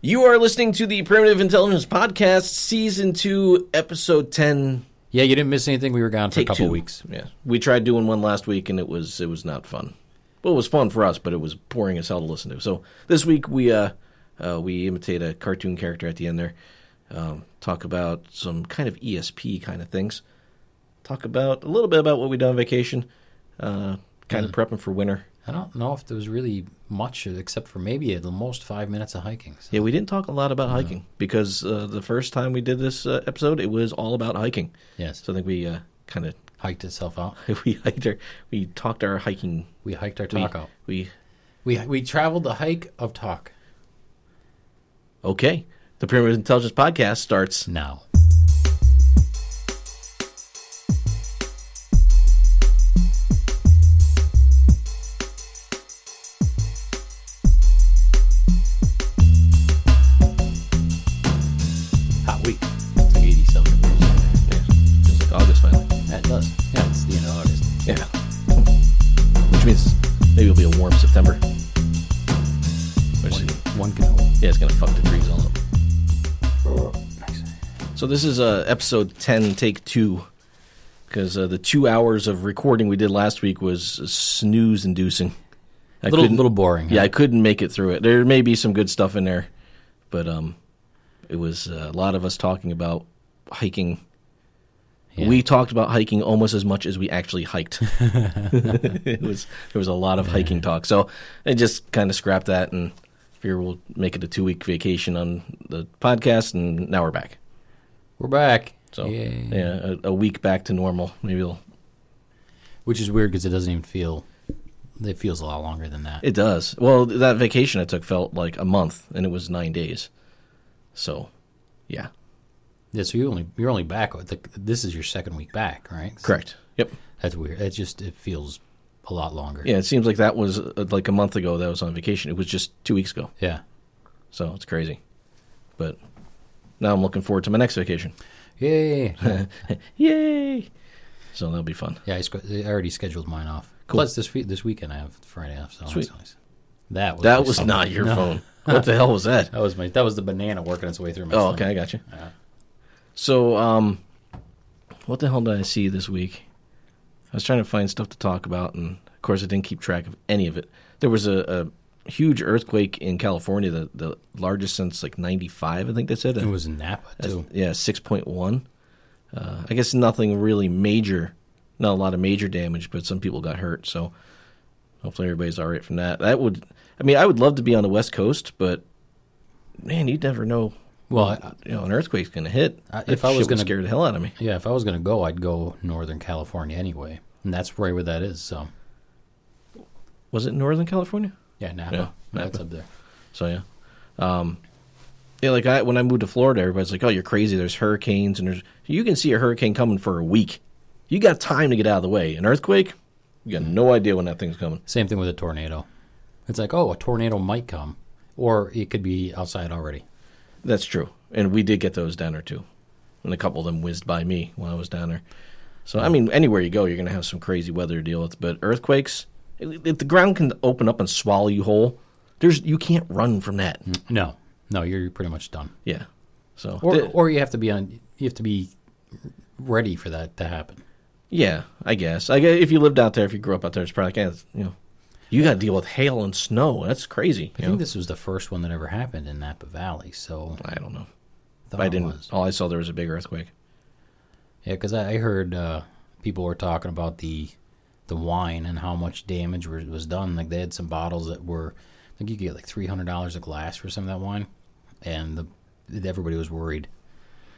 You are listening to the Primitive Intelligence Podcast, Season 2, Episode 10. Yeah, you didn't miss anything. We were gone for a couple two. weeks. Yeah. We tried doing one last week and it was it was not fun. Well, it was fun for us, but it was boring as hell to listen to. So this week we uh, uh we imitate a cartoon character at the end there. Um, talk about some kind of ESP kind of things. Talk about a little bit about what we done on vacation. Uh, kind of prepping for winter. I don't know if there was really much except for maybe at the most five minutes of hiking. So. Yeah, we didn't talk a lot about hiking because uh, the first time we did this uh, episode, it was all about hiking. Yes, So I think we uh, kind of hiked itself out. we hiked our we talked our hiking. We hiked our We, talk out. we We we traveled the hike of talk. okay. The Primitive Intelligence Podcast starts. Now, So this is uh, episode ten, take two, because uh, the two hours of recording we did last week was snooze inducing. A little little boring. Yeah, huh? I couldn't make it through it. There may be some good stuff in there, but um, it was uh, a lot of us talking about hiking. Yeah. We talked about hiking almost as much as we actually hiked. it was there was a lot of hiking talk, so I just kind of scrapped that and figure we'll make it a two week vacation on the podcast, and now we're back. We're back. So Yay. yeah, a, a week back to normal. Maybe it'll, Which is weird because it doesn't even feel. It feels a lot longer than that. it does. Well, that vacation I took felt like a month, and it was nine days. So, yeah, yeah, so you only you're only back. with The, this is your second week back, right? So correct. Yep. That's weird. It just it feels a lot longer. Yeah, it seems like that was uh, like a month ago that I was on vacation. It was just two weeks ago. Yeah. So it's crazy. But now I'm looking forward to my next vacation. Yay. Yay! So that'll be fun. yeah, I, sc- I already scheduled mine off. Cool. Plus this week, this weekend I have Friday off. So Sweet. that's nice. That was That was summer. not your No. phone. What the hell was that? That was my that was the banana working its way through my. Oh, okay, I got you. Yeah. So, um, what the hell did I see this week? I was trying to find stuff to talk about, and of course, I didn't keep track of any of it. There was a, a huge earthquake in California, the the largest since like '95, I think they said. It was in Napa too. Yeah, six point one. Uh, I guess nothing really major, not a lot of major damage, but some people got hurt. So hopefully everybody's all right from that. That would, I mean, I would love to be on the West Coast, but man, you'd never know. Well, I, You know, an earthquake's going to hit. That if I was gonna- scare the hell out of me. yeah, if I was gonna go, I'd go Northern California anyway, and that's right where that is. So Was it Northern California? Yeah, Napa. Yeah, That's up there. So yeah, um, yeah. Like I, when I moved to Florida, everybody's like, "Oh, you're crazy." There's hurricanes, and there's you can see a hurricane coming for a week. You got time to get out of the way. An earthquake, you got no idea when that thing's coming. Same thing with a tornado. It's like, oh, a tornado might come, or it could be outside already. That's true, and we did get those down there too, and a couple of them whizzed by me when I was down there. So I mean, anywhere you go, you're going to have some crazy weather to deal with. But earthquakes, if the ground can open up and swallow you whole, there's you can't run from that. No, no, you're pretty much done. Yeah. So Or, th- or you have to be on. You have to be ready for that to happen. Yeah, I guess. I guess if you lived out there, if you grew up out there, it's probably like, yeah, you know, you got to deal with hail and snow. That's crazy. I you know? think this was the first one that ever happened in Napa Valley. So I don't know. thought I didn't. was. All I saw there was a big earthquake. Yeah, because I, I heard uh, people were talking about the the wine and how much damage was, was done. Like they had some bottles that were, I think you could get like three hundred dollars a glass for some of that wine, and the everybody was worried.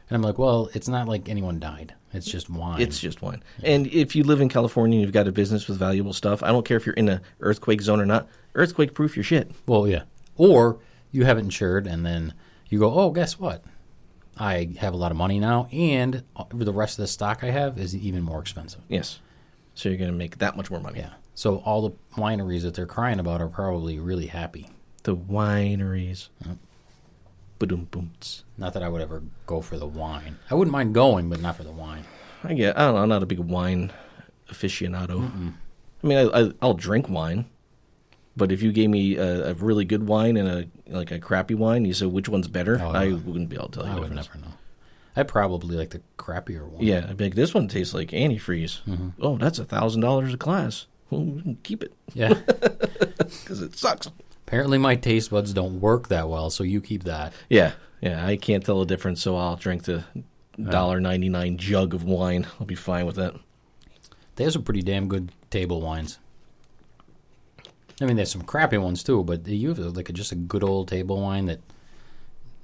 And I'm like, well, it's not like anyone died. It's just wine. It's just wine. And if you live in California and you've got a business with valuable stuff, I don't care if you're in an earthquake zone or not. Earthquake proof your shit. well, yeah. Or you have it insured, and then you go, oh, guess what? I have a lot of money now, and the rest of the stock I have is even more expensive. Yes. So you're going to make that much more money. Yeah. So all the wineries that they're crying about are probably really happy. The wineries. Ba-dum boom. Not that I would ever go for the wine. I wouldn't mind going, but not for the wine. I get. I don't know. I'm not a big wine aficionado. I mean, I, I, I'll drink wine. But if you gave me a, a really good wine and a like a crappy wine, you said which one's better, Oh, I wouldn't be able to tell you. I would never know. I probably like the crappier one. Yeah, I'd be like, this one tastes like antifreeze. Mm-hmm. Oh, that's a thousand dollars a glass. Well, we can keep it Yeah. because it sucks. Apparently, my taste buds don't work that well, so you keep that. Yeah, yeah, I can't tell the difference, so I'll drink the dollar ninety nine jug of wine. I'll be fine with that. They have some pretty damn good table wines. I mean, there's some crappy ones too, but you have like a, just a good old table wine that,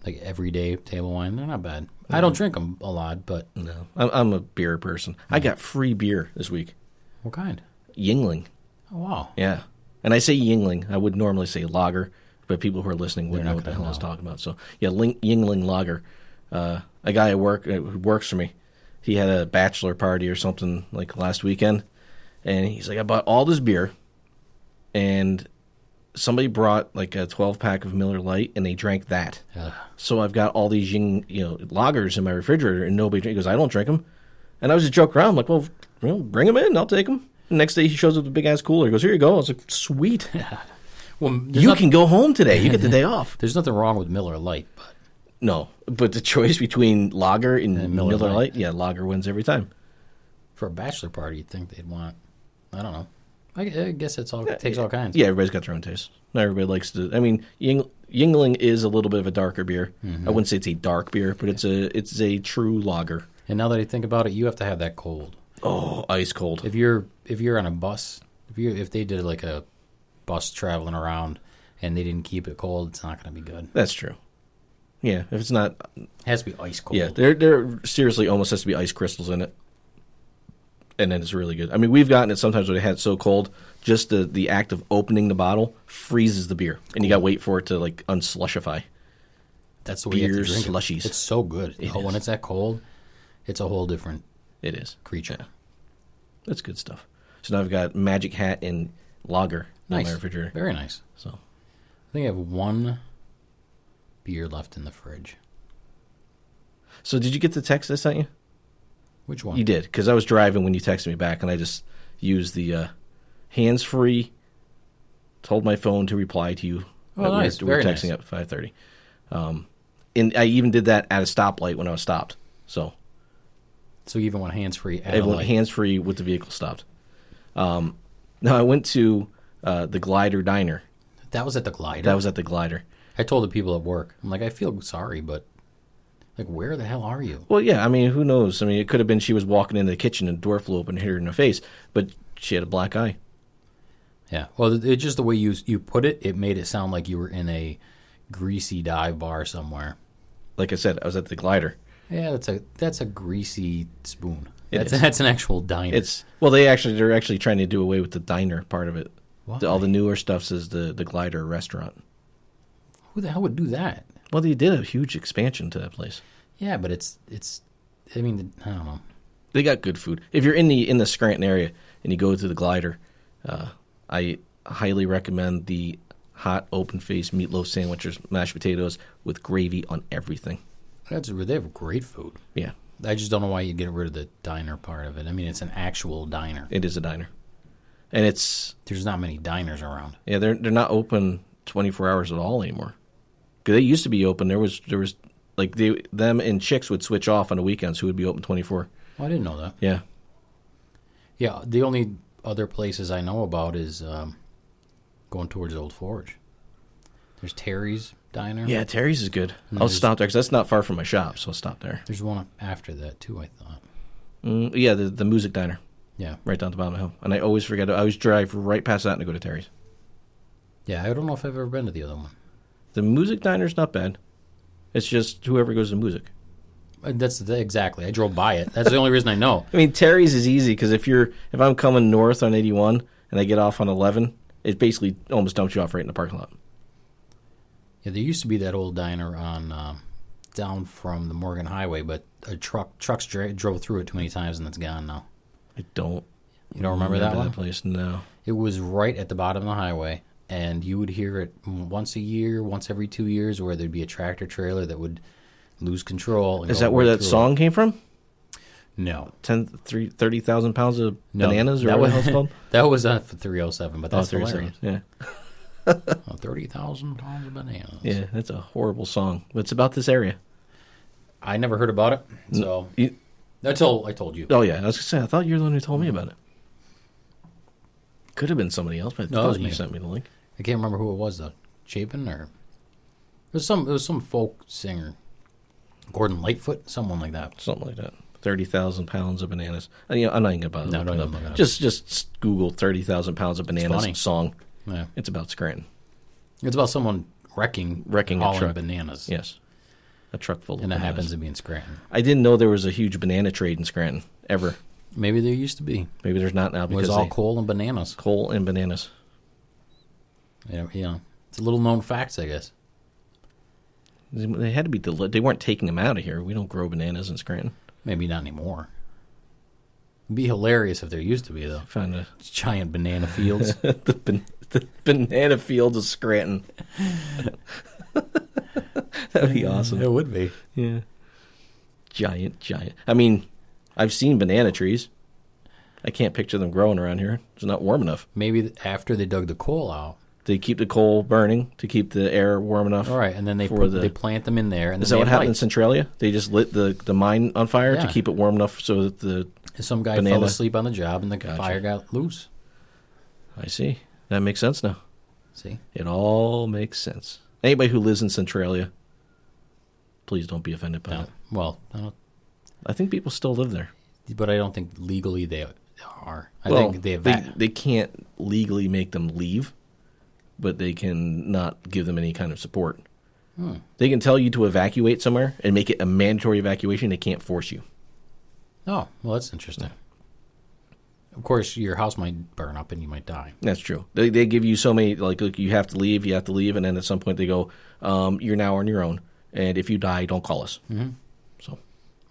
like everyday table wine, they're not bad. I don't drink them a lot, but No, I'm, I'm a beer person. I got free beer this week. what kind? Yuengling. Oh wow, Yeah. And I say Yuengling. I would normally say lager, but people who are listening wouldn't They're know not what the gonna hell I was know. talking about. So, yeah, Ling- Yuengling lager. Uh, a guy at work uh, who works for me, he had a bachelor party or something like last weekend. And he's like, I bought all this beer, and somebody brought like a 12 pack of Miller Lite, and they drank that. Ugh. So I've got all these Ying, you know, lagers in my refrigerator, and nobody drink. He goes, I don't drink them. And I was just joking around, I'm like, well, well, bring them in, I'll take them. next day he shows up with a big ass cooler. He goes, here you go. I was like, sweet. well, you not- can go home today. You get the day off. there's nothing wrong with Miller Lite, but No, but the choice between lager and, And Miller, Miller Lite, Lite. yeah, lager wins every time. for a bachelor party, you'd think they'd want. I don't know. I, I guess it's all it takes all kinds. Yeah, everybody's got their own taste. Not everybody likes to. I mean, Ying, Yuengling is a little bit of a darker beer. Mm-hmm. I wouldn't say it's a dark beer, but it's a it's a true lager. And now that I think about it, you have to have that cold. Oh, ice cold. If you're if you're on a bus, if you if they did like a bus traveling around and they didn't keep it cold, it's not going to be good. That's true. Yeah, if it's not, It has to be ice cold. yeah, there there seriously almost has to be ice crystals in it, and then it's really good. I mean, we've gotten it sometimes when it had it so cold, just the the act of opening the bottle freezes the beer, and you got to wait for it to like unslushify. That's the way you have beer to drink slushies. it. It's so good. It oh, when it's that cold, it's a whole different It is. creature. Yeah. That's good stuff. So now I've got Magic Hat and Lager in Nice. my refrigerator. Very nice. So I think I have one beer left in the fridge. So did you get the text I sent you? Which one? You did because I was driving when you texted me back, and I just used the uh, hands free. Told my phone to reply to you. Oh, that we were- nice. We were, texting nice. at five thirty, um, and I even did that at a stoplight when I was stopped. So So you even went hands free at I went hands free with the vehicle stopped. Um, now I went to uh, the Glider Diner. That was at the glider. That was at the Glider. I told the people at work. I'm like, I feel sorry, but like, where the hell are you? Well, yeah. I mean, who knows? I mean, it could have been she was walking into the kitchen and the door flew open and hit her in the face, but she had a black eye. Yeah. Well, it's just the way you you put it. It made it sound like you were in a greasy dive bar somewhere. Like I said, I was at the Glider. Yeah, that's a that's a greasy spoon. It that's is. that's an actual diner. It's well, they actually they're actually trying to do away with the diner part of it. Why? The- all the newer stuff says the the Glider restaurant. Who the hell would do that? Well, they did a huge expansion to that place. Yeah, but it's it's. I mean, I don't know. They got good food. If you're in the in the Scranton area and you go to the Glider, uh, I highly recommend the hot open faced meatloaf sandwiches, mashed potatoes with gravy on everything. That's they have great food. Yeah, I just don't know why you get rid of the diner part of it. I mean, it's an actual diner. it is a diner, and it's There's not many diners around. yeah they're they're not open 24 hours at all anymore. 'Cause they used to be open. There was there was like they them and chicks would switch off on the weekends. Who would be open 24? Oh, I didn't know that. Yeah, Yeah, the only other places I know about is um, going towards Old Forge. There's Terry's Diner. yeah. Terry's is good. And I'll stop there because that's not far from my shop, so I'll stop there. There's one after that too. I thought. Mm, yeah, the the music diner Yeah, right down the bottom of the hill, and I always forget. I always drive right past that and I go to Terry's. yeah. I don't know if I've ever been to the other one. The music diner's not bad. It's just whoever goes to music. Uh, That's the, exactly. I drove by it. That's the only reason I know. I mean, Terry's is easy because if you're if I'm coming north on 81 and I get off on 11, it basically almost dumps you off right in the parking lot. Yeah, there used to be that old diner on um, down from the Morgan Highway, but a truck trucks dra- drove through it too many times and it's gone now. I don't. You don't remember, that one? place? No. It was right at the bottom of the highway, and you would hear it once a year, once every two years, where there'd be a tractor trailer that would lose control. Is that where that song came from? No, 10, three- 30,000 pounds of no, bananas or that whatever was, it's called? that was on for 307, but Oh, that's 37, hilarious. Oh yeah. Oh, Thirty thousand pounds of bananas. Yeah, that's a horrible song. But it's about this area. I never heard about it, so You, I told I told you. oh yeah, I was gonna say I thought you were the one who told me about it. Could have been somebody else, but No, it was you me. sent me the link. I can't remember who it was though. Chapin or it was some it was some folk singer. Gordon Lightfoot, someone like that. Something like that. Thirty thousand pounds of bananas. I, you know, I'm not even about No, don't look it it up. up. Just just Google thirty thousand pounds of bananas song. Yeah. It's about Scranton. It's about someone wrecking Wrecking a truck. bananas. Yes, a truck full of And it bananas. happens to be in Scranton. I didn't know there was a huge banana trade in Scranton ever. Maybe there used to be. Maybe there's not now because It was all they, coal and bananas. coal and bananas. Yeah, you know, it's a little known facts, I guess. They they had to be. Deli- they weren't taking them out of here. We don't grow bananas in Scranton. Maybe not anymore. It'd be hilarious if there used to be though. Found a, Giant banana fields. the, ban- the banana fields of Scranton. That'd be awesome. it would be. Yeah. Giant, giant. I mean, I've seen banana trees. I can't picture them growing around here. It's not warm enough. Maybe after they dug the coal out. They keep the coal burning to keep the air warm enough. All right, and then they put, the- they plant them in there, and Is then that what happened in. Centralia? They just lit the, the mine on fire to keep it warm enough so that the. Some guy banana- fell asleep on the job, and the Gotcha. fire got loose. I see. That makes sense now. See, It all makes sense. Anybody who lives in Centralia, please don't be offended by no. it. well, I don't, I think people still live there. but I don't think legally they are. I well, think they have they, they can't legally make them leave, but they can not give them any kind of support. Hmm. They can tell you to evacuate somewhere and make it a mandatory evacuation. They can't force you. Oh, well, that's interesting. Of course, your house might burn up and you might die. That's true. They, they give you so many like, look, you have to leave, you have to leave, and then at some point they go, um, you're now on your own, and if you die, don't call us. Mm-hmm. So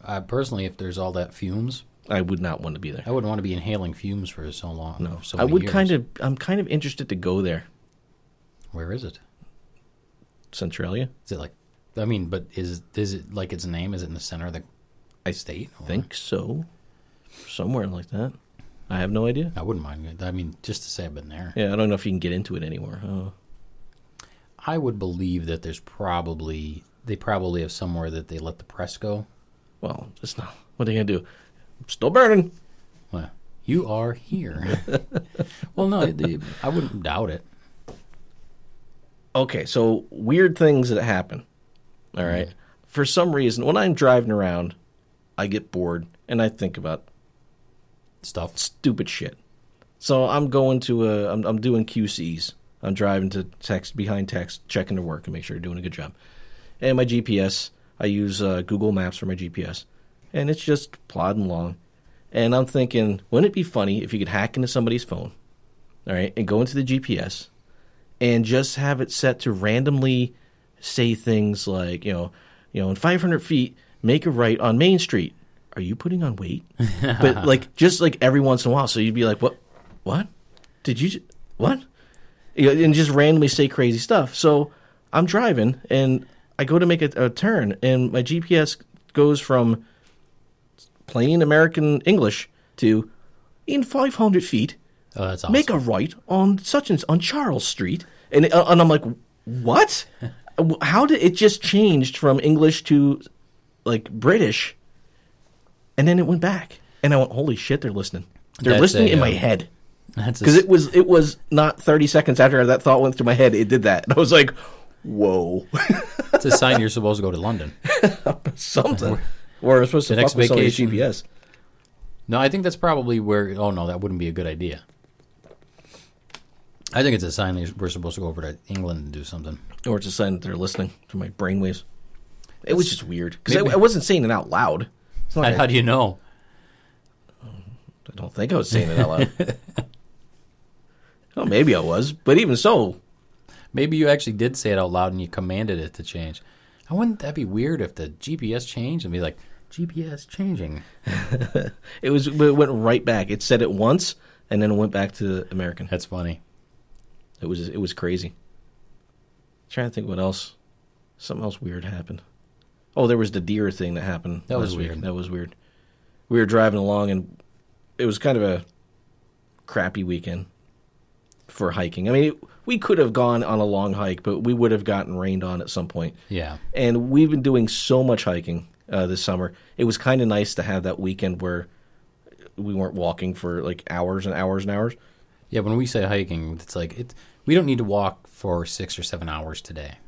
Uh, personally, if there's all that fumes, I would not want to be there. I wouldn't want to be inhaling fumes for so long. No, so I would years. kind of. I'm kind of interested to go there, Where is it? Centralia. Is it like? I mean, but is is it like its name? Is it in the center of the I state? I or- think so, somewhere like that. I have no idea. I wouldn't mind. it. I mean, just to say I've been there. Yeah, I don't know if you can get into it anymore. Oh. I would believe that there's probably they probably have somewhere that they let the press go. Well, it's not. What are they gonna do? Still burning. Well, you are here. well, no, they, I wouldn't doubt it. Okay, so weird things that happen. All right. For some reason, when I'm driving around, I get bored and I think about Stuff. stupid shit. So I'm going to a. I'm, I'm doing QCs. I'm driving to text behind text, checking to work and make sure you're doing a good job. And my GPS, I use uh, Google Maps for my GPS, and it's just plodding along. And I'm thinking, wouldn't it be funny if you could hack into somebody's phone, all right, and go into the GPS, and just have it set to randomly say things like, you know, you know, in 500 feet, make a right on Main Street. Are you putting on weight? but like, just like every once in a while, so you'd be like, what, what? Did you, what? You know, and just randomly say crazy stuff. So I'm driving and I go to make a, a turn, and my GPS goes from plain American English to in 500 feet, Oh, awesome. make a right on such and on Charles Street, and uh, and I'm like, what? How did it just changed from English to like British, and then it went back, and I went, holy shit, they're listening. They're That's listening a, in my um, head That's because it was it was not 30 seconds after that thought went through my head. It did that, and I was like, whoa, It's a sign you're supposed to go to London. something. Or I'm supposed to The next fuck vacation. GPS. No, I think that's probably where. Oh no, that wouldn't be a good idea. I think it's a sign that we're supposed to go over to England and do something. Or it's a sign that they're listening to my brainwaves. It was just weird because I, I wasn't saying it out loud. It's not How, like how do you know? I don't think I was saying it out loud. oh, maybe I was, but even so, Maybe you actually did say it out loud and you commanded it to change. I wouldn't that be weird if the GPS changed and be like GPS changing? it was. It went right back. It said it once, and then it went back to American. That's funny. It was. It was crazy. trying to think what else. Something else weird happened. Oh, there was the deer thing that happened. That was last week. weird. That was weird. We were driving along, and it was kind of a crappy weekend. for hiking. I mean, we could have gone on a long hike, but we would have gotten rained on at some point. Yeah. And we've been doing so much hiking uh, this summer. It was kind of nice to have that weekend where we weren't walking for like hours and hours and hours. Yeah, when we say hiking, it's like it. We don't need to walk for six or seven hours today.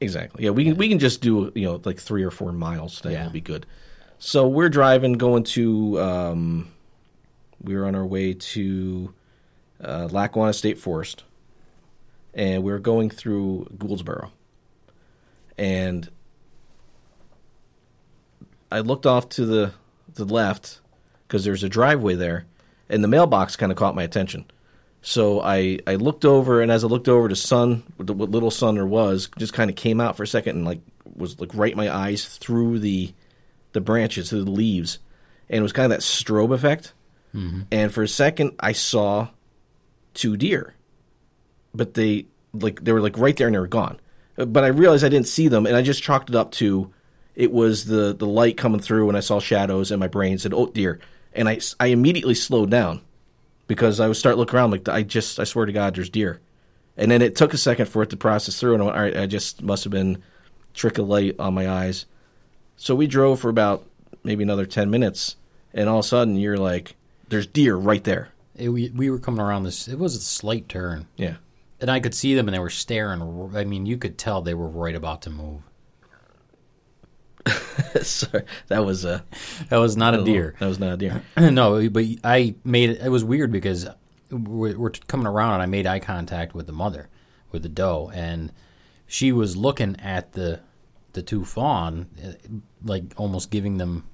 Exactly. Yeah, we can we can just do you know like three or four miles today. Yeah. Will be good. So we're driving, going to. Um, we were on our way to uh, Lackawanna State Forest, and we were going through Gouldsboro, and I looked off to the the left because there's a driveway there, and the mailbox kind of caught my attention. So I, I looked over, and as I looked over, the sun, what what little sun there was, just kind of came out for a second and like was like right in my eyes through the the branches, through the leaves, and it was kind of that strobe effect. Mm-hmm. And for a second, I saw two deer, but they like they were like right there and they were gone. But I realized I didn't see them, and I just chalked it up to it was the the light coming through, and I saw shadows, and my brain said, "Oh dear," and I I immediately slowed down because I would start looking around like I just I swear to God, there's deer, and then it took a second for it to process through, and I went, all right, I just must have been trick of light on my eyes. So we drove for about maybe another ten minutes, and all of a sudden you're like, there's deer right there. It, we we were coming around this. It was a slight turn, Yeah, and I could see them, and they were staring. I mean, you could tell they were right about to move. so that was a That was not a deer. That was not a deer. no, but I made it. It was weird because we're, we're coming around, and I made eye contact with the mother, with the doe, and she was looking at the the two fawn, eh, like almost giving them,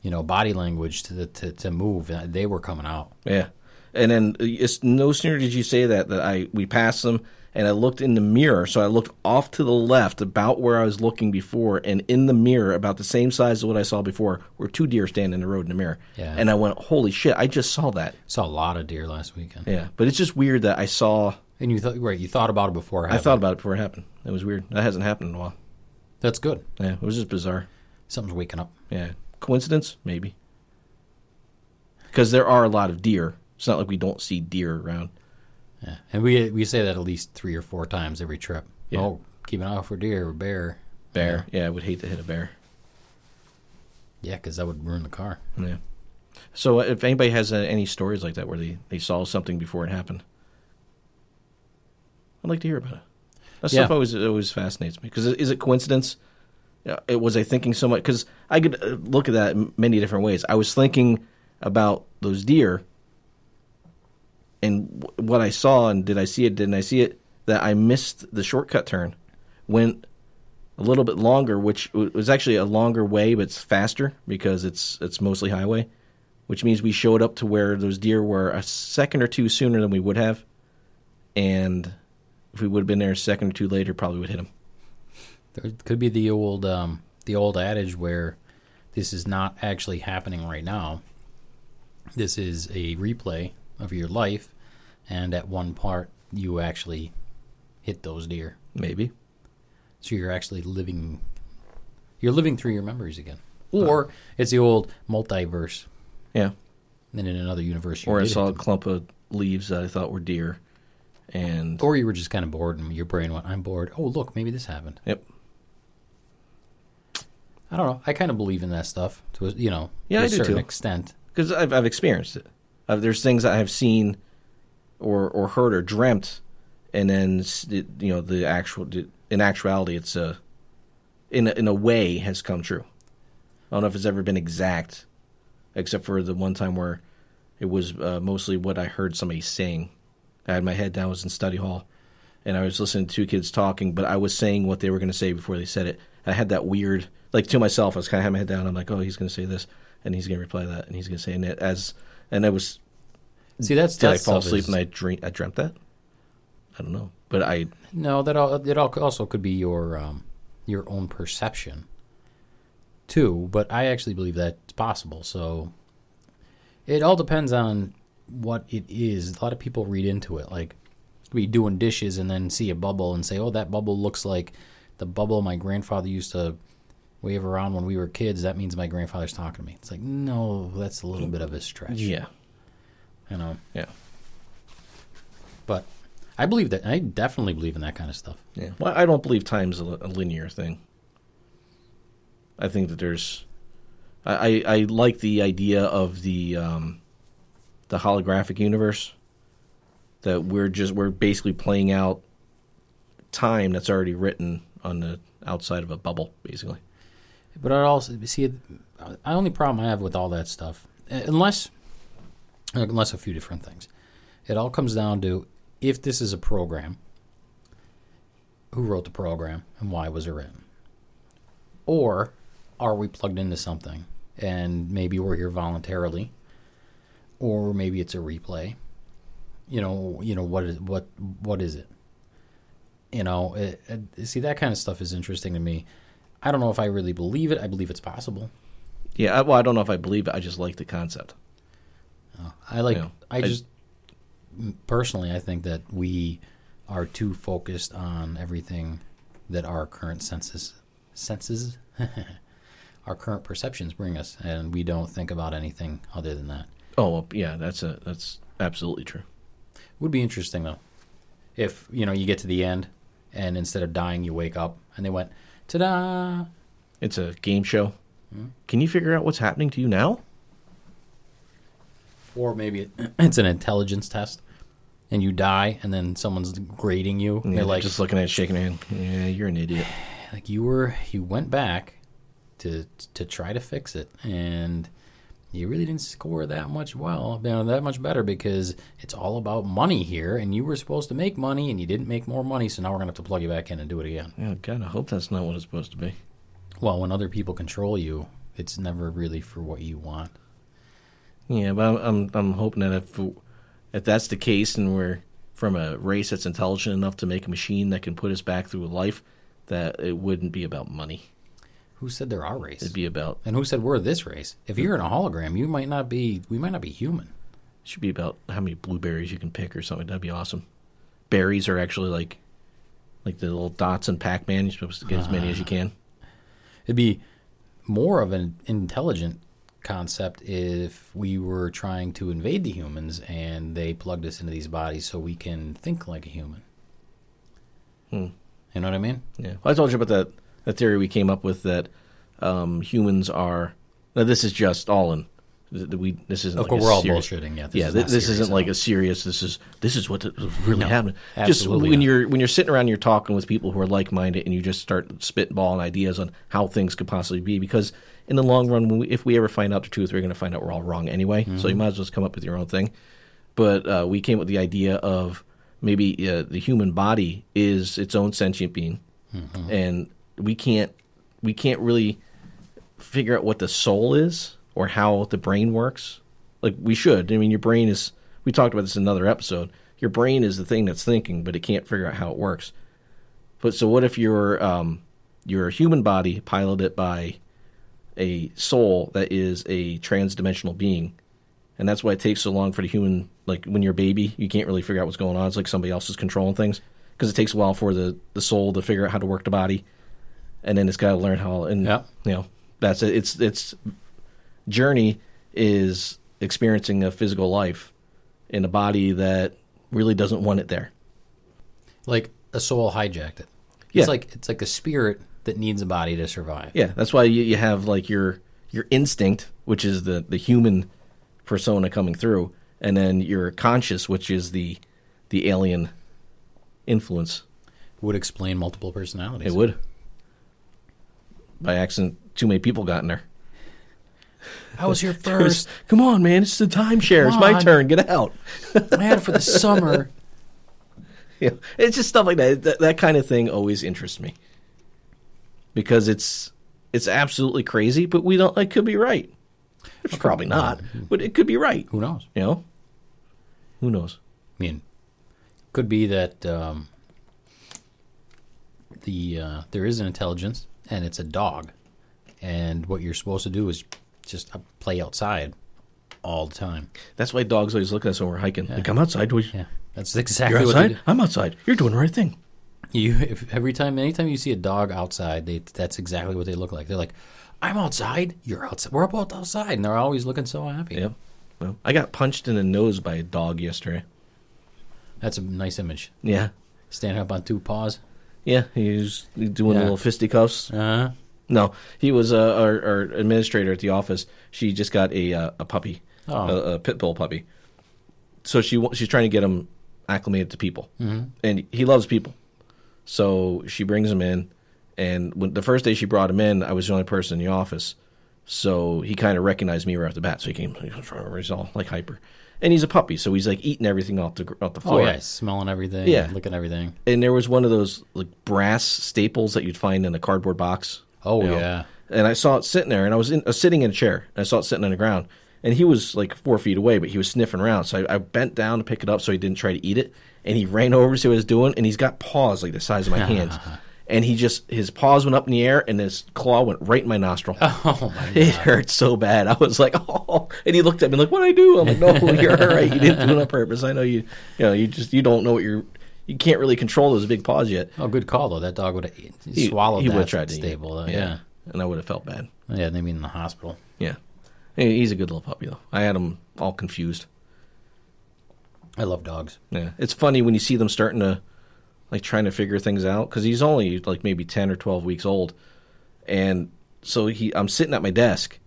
you know, body language to the, to to move. They were coming out. Yeah, and then uh, it's, no sooner did you say that that I we passed them, and I looked in the mirror. So I looked off to the left, about where I was looking before, and in the mirror, about the same size as what I saw before, were two deer standing in the road in the mirror. Yeah. and I went, "Holy shit! I just saw that." Saw a lot of deer last weekend, Yeah, but it's just weird that I saw. and you thought right, you thought about it before. It I thought about it before it happened. It was weird. That hasn't happened in a while. that's good. Yeah, it was just bizarre. Something's waking up. Yeah, coincidence maybe. Because there are a lot of deer. It's not like we don't see deer around. Yeah, and we we say that at least three or four times every trip. Yeah. Oh, keep an eye out for deer or bear. Bear. Yeah, I would hate to hit a bear. Yeah, because that would ruin the car. Yeah. So uh, if anybody has uh, any stories like that where they, they saw something before it happened, I'd like to hear about it. That Yeah. stuff always always fascinates me because is it coincidence? Yeah, It was I thinking so much because I could uh, look at that in many different ways. I was thinking about those deer and what I saw and did I see it? Didn't I see it? That I missed the shortcut turn, went a little bit longer, which was actually a longer way, but it's faster because it's it's mostly highway, which means we showed up to where those deer were a second or two sooner than we would have, and if we would have been there a second or two later, probably would hit them. There could be the old um, the old adage where this is not actually happening right now. This is a replay of your life, and at one part you actually hit those deer. Maybe. So you're actually living. You're living through your memories again, or it's the old multiverse. Yeah. And in another universe, you Or I saw a clump of leaves that I thought were deer, and or you were just kind of bored, and your brain went, "I'm bored. Oh, look, maybe this happened." yep. I don't know. I kind of believe in that stuff to a, you know Yeah, to a do certain too. extent. because I've I've experienced it. Uh, there's things I have seen, or or heard or dreamt, and then it, you know the actual in actuality it's a in a, in a way has come true. I don't know if it's ever been exact, except for the one time where it was uh, mostly what I heard somebody saying. I had my head down, I was in study hall, and I was listening to two kids talking, but I was saying what they were going to say before they said it. I had that weird, like to myself, I was kind of having my head down. I'm like, oh, he's going to say this, and he's going to reply that, and he's going to say and it as, and I was, See, that's did I fall asleep is- and I dream, I dreamt that? I don't know, but I, No, that all it al- also could be your um, your own perception too. But I actually believe that's possible. So it all depends on what it is. A lot of people read into it, like be doing dishes and then see a bubble and say, "Oh, that bubble looks like the bubble my grandfather used to." Wave around when we were kids. That means my grandfather's talking to me. It's like no, that's a little bit of a stretch. yeah, you know. yeah. But I believe that. I definitely believe in that kind of stuff. Yeah. Well, I don't believe time's a, a linear thing. I think that there's, I, I, I like the idea of the um, the holographic universe. That we're just we're basically playing out time that's already written on the outside of a bubble, basically. But I also see the only problem I have with all that stuff, unless unless a few different things, it all comes down to if this is a program, who wrote the program and why was it written, or are we plugged into something and maybe we're here voluntarily, or maybe it's a replay. You know, you know what is what what is it? You know, it, it, see that kind of stuff is interesting to me. I don't know if I really believe it. I believe it's possible. Yeah, well, I don't know if I believe it. I just like the concept. I like. You know, I, I just personally, I think that we are too focused on everything that our current senses senses our current perceptions bring us, and we don't think about anything other than that. Oh well, yeah, that's a that's absolutely true. Would be interesting though, if you know you get to the end, and instead of dying, you wake up, and they went, "Ta-da!" It's a game show. Hmm? Can you figure out what's happening to you now? Or maybe it's an intelligence test, and you die, and then someone's grading you. Yeah, they're like just looking at it, shaking their hand. Yeah, you're an idiot. Like you were, you went back to to try to fix it, and you really didn't score that much well, you know, that much better because it's all about money here, and you were supposed to make money, and you didn't make more money, so now we're gonna have to plug you back in and do it again. Yeah, God, I hope that's not what it's supposed to be. Well, when other people control you, it's never really for what you want. Yeah, but I'm I'm, I'm hoping that if if that's the case, and we're from a race that's intelligent enough to make a machine that can put us back through life, that it wouldn't be about money. Who said there are race? It'd be about. And who said we're this race? If you're in a hologram, you might not be. We might not be human. It should be about how many blueberries you can pick or something. That'd be awesome. Berries are actually like, like the little dots in Pac-Man. You're supposed to get as many as you ah. can. It'd be more of an intelligent concept if we were trying to invade the humans and they plugged us into these bodies so we can think like a human. Hmm. You know what I mean? Yeah. Well, I told you about that that theory we came up with that um, humans are. Now this is just all in. We this isn't. Of like course, we're all serious, bullshitting. Yeah, this yeah. Is this, this isn't like a serious. This is this is what really no, happened. Just when not. you're when you're sitting around, and you're talking with people who are like minded, and you just start spitballing ideas on how things could possibly be. Because in the long run, we, if we ever find out the truth, we're going to find out we're all wrong anyway. Mm-hmm. So you might as well just come up with your own thing. But uh, we came up with the idea of maybe uh, the human body is its own sentient being, mm-hmm. and we can't we can't really figure out what the soul is or how the brain works. Like we should. I mean, your brain is. We talked about this in another episode. Your brain is the thing that's thinking, but it can't figure out how it works. But so, what if your um, your human body piloted by a soul that is a trans-dimensional being, and that's why it takes so long for the human. Like when you're a baby, you can't really figure out what's going on. It's like somebody else is controlling things because it takes a while for the the soul to figure out how to work the body and then it's got to learn how. And yeah. you know, that's it. It's it's journey is experiencing a physical life in a body that really doesn't want it there. Like a soul hijacked it. Yeah. It's like it's like a spirit that needs a body to survive. Yeah, that's why you, you have like your your instinct, which is the the human persona coming through, and then your conscious, which is the the alien influence. Would explain multiple personalities. It would by accident, too many people got in there. I was here first. Come on, man! It's the timeshare. It's my turn. Get out. I had it for the summer. Yeah, it's just stuff like that. that. That kind of thing always interests me because it's it's absolutely crazy, but we don't. It could be right. It's probably not, but it could be right. Who knows? You know, who knows? I mean, could be that um, the uh, there is an intelligence and it's a dog, and what you're supposed to do is just play outside all the time. That's why dogs always look at us when we're hiking. Like, I'm outside. Yeah, that's exactly You're what outside? I'm outside. You're doing the right thing. You if, every time, anytime you see a dog outside, they that's exactly what they look like. They're like, "I'm outside. You're outside. We're both outside," and they're always looking so happy. Yeah. Well, I got punched in the nose by a dog yesterday. That's a nice image. Yeah, Standing up on two paws. yeah. He was doing Yeah. little fisticuffs. Uh-huh. No, he was uh, our, our administrator at the office. She just got a uh, a puppy, Oh. a, a pit bull puppy. So she she's trying to get him acclimated to people, mm-hmm. and he loves people. So she brings him in, and when the first day she brought him in, I was the only person in the office. So he kind of recognized me right off the bat. So he came, he's all like hyper, and he's a puppy, so he's like eating everything off the off the Oh floor. yeah, smelling everything. Yeah. looking everything. And there was one of those like brass staples that you'd find in a cardboard box. Oh you know. yeah. And I saw it sitting there, and I was, in, I was sitting in a chair, and I saw it sitting on the ground. And he was like four feet away, but he was sniffing around. So I, I bent down to pick it up so he didn't try to eat it. And he ran over to see what I was doing, and he's got paws like the size of my hands. and he just, his paws went up in the air, and his claw went right in my nostril. Oh my It hurt so bad. I was like, oh. And he looked at me like, what I do? I'm like, no, you're all right. You didn't do it on purpose. I know you, you know, you just, you don't know what you're, you can't really control those big paws yet. Oh, good call though. That dog would have He- swallowed he that would've tried to eat stable. though. Yeah. And I would have felt bad. yeah, They mean in the hospital. Yeah. He- He's a good little puppy, though. I had him all confused. I love dogs. Yeah. It's funny when you see them starting to, like, trying to figure things out, because he's only, like, maybe 10 or 12 weeks old. And so he, I'm sitting at my desk,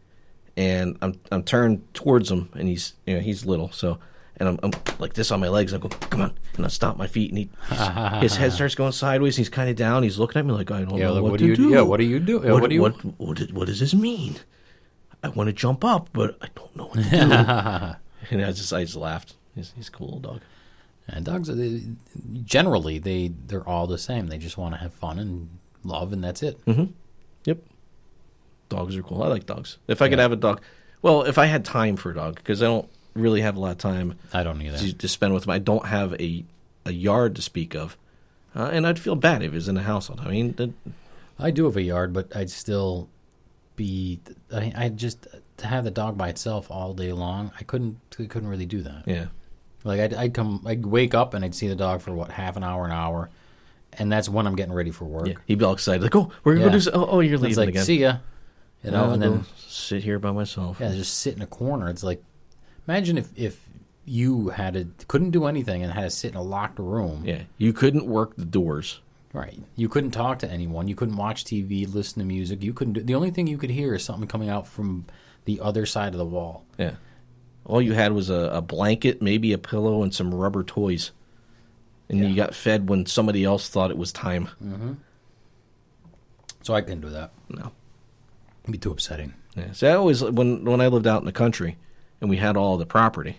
and I'm, I'm turned towards him, and he's, you know, he's little, so, and I'm, I'm like this on my legs. I go, come on. And I stomp my feet, and he, his head starts going sideways, and he's kind of down. He's looking at me like, I don't Yeah, know like, what, what to do you do. Yeah, what do you do? What, what do you- what, what, did- what does this mean? I want to jump up, but I don't know what to do. and I just, I just laughed. He's, he's a cool little dog. And dogs, are they, generally, they they're all the same. They just want to have fun and love, and that's it. Yep. Dogs are cool. I like dogs. If I could Yeah. have a dog, well, if I had time for a dog, because I don't really have a lot of time I don't either. to, to spend with them. I don't have a a yard to speak of, uh, and I'd feel bad if it was in the house all the time. I mean, that, I do have a yard, but I'd still be. I, I just to have the dog by itself all day long. I couldn't. I couldn't really do that. yeah, Like I'd, I'd come, I'd wake up and I'd see the dog for what half an hour, an hour, and that's when I'm getting ready for work. yeah. He'd be all excited, like, "Oh, we're gonna Yeah. go do. So- oh, oh, you're It's leaving like again." see ya, you know, I'll and go then sit here by myself. yeah, just sit in a corner. It's like imagine if if you had to couldn't do anything and had to sit in a locked room. Yeah, you couldn't work the doors. Right. You couldn't talk to anyone. You couldn't watch TV, listen to music. You couldn't do. The only thing you could hear is something coming out from the other side of the wall. Yeah, all you had was a, a blanket, maybe a pillow, and some rubber toys, and you got fed when somebody else thought it was time. So I couldn't do that. No. It'd be too upsetting. Yeah. See, I always when when I lived out in the country, and we had all the property.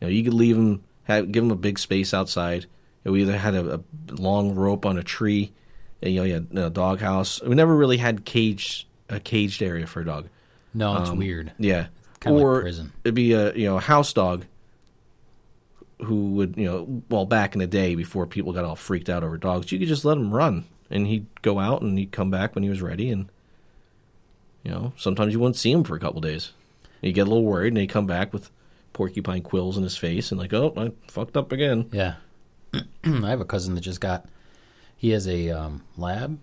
You know, you could leave them, have, give them a big space outside. Know, we either had a, a long rope on a tree, and, you know, you had a dog house. We never really had caged a caged area for a dog. No, it's Um, weird. Yeah, Kinda like or prison. it'd be a you know a house dog who would you know well back in the day before people got all freaked out over dogs, you could just let him run, and he'd go out and he'd come back when he was ready, and you know sometimes you wouldn't see him for a couple days. You get a little worried, and he'd come back with porcupine quills in his face, and like, oh, I fucked up again. Yeah. I have a cousin that just got. He has a um, lab,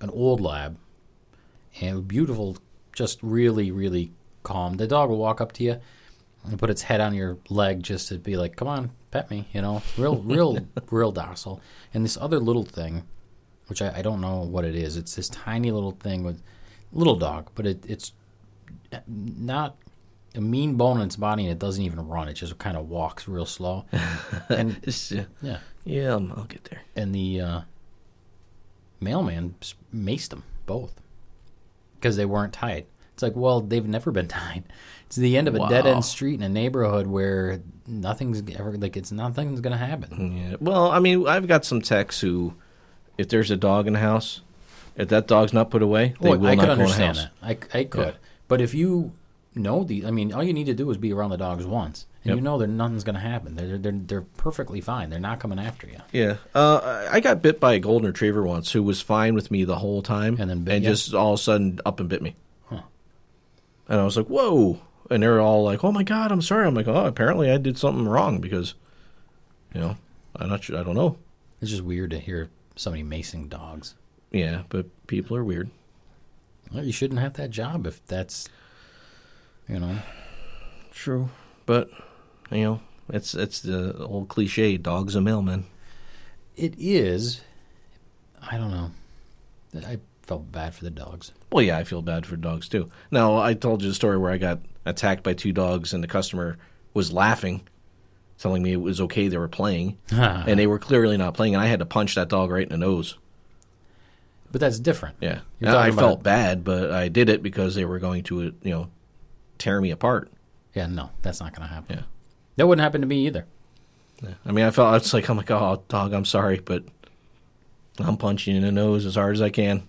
an old lab, and beautiful, just really, really calm. The dog will walk up to you and put its head on your leg just to be like, "Come on, pet me," you know, real, real, real docile. And this other little thing, which I, I don't know what it is. It's this tiny little thing with little dog, but it, it's not a mean bone in its body, and it doesn't even run. It just kind of walks real slow. and uh, yeah, yeah, I'll I'll get there. and the uh, mailman maced them both because they weren't tied. It's like, well, they've never been tied. It's the end of a dead end street in a neighborhood where nothing's ever like it's nothing's gonna happen. Yeah. Well, I mean, I've got some techs who, if there's a dog in the house, if that dog's not put away, they Well, will I not could go in the understand house. that. I, I could, Yeah. but if you know the, I mean, all you need to do is be around the dogs once, and Yep. you know that nothing's gonna happen. They're they're they're perfectly fine. They're not coming after you. Yeah, uh, I got bit by a golden retriever once who was fine with me the whole time, And then bit and just all of a sudden up and bit me. And I was like, "Whoa!" And they're all like, "Oh my god, I'm sorry." I'm like, "Oh, apparently I did something wrong because, you know, I'm not sure. I don't know." It's just weird to hear somebody macing dogs. Yeah, but people are weird. Well, you shouldn't have that job if that's, you know. True, but you know, it's it's the old cliche. Dog's a mailman. It is. I don't know. I felt bad for the dogs. Well, yeah, I feel bad for dogs too. Now, I told you the story where I got attacked by two dogs, and the customer was laughing, telling me it was okay they were playing, and they were clearly not playing, and I had to punch that dog right in the nose. But that's different. Yeah, I felt bad, but I did it because they were going to, you know, tear me apart. Yeah, no, that's not going to happen. Yeah. That wouldn't happen to me either. I mean, I felt it's like I'm like, oh, dog, I'm sorry, but I'm punching in the nose as hard as I can.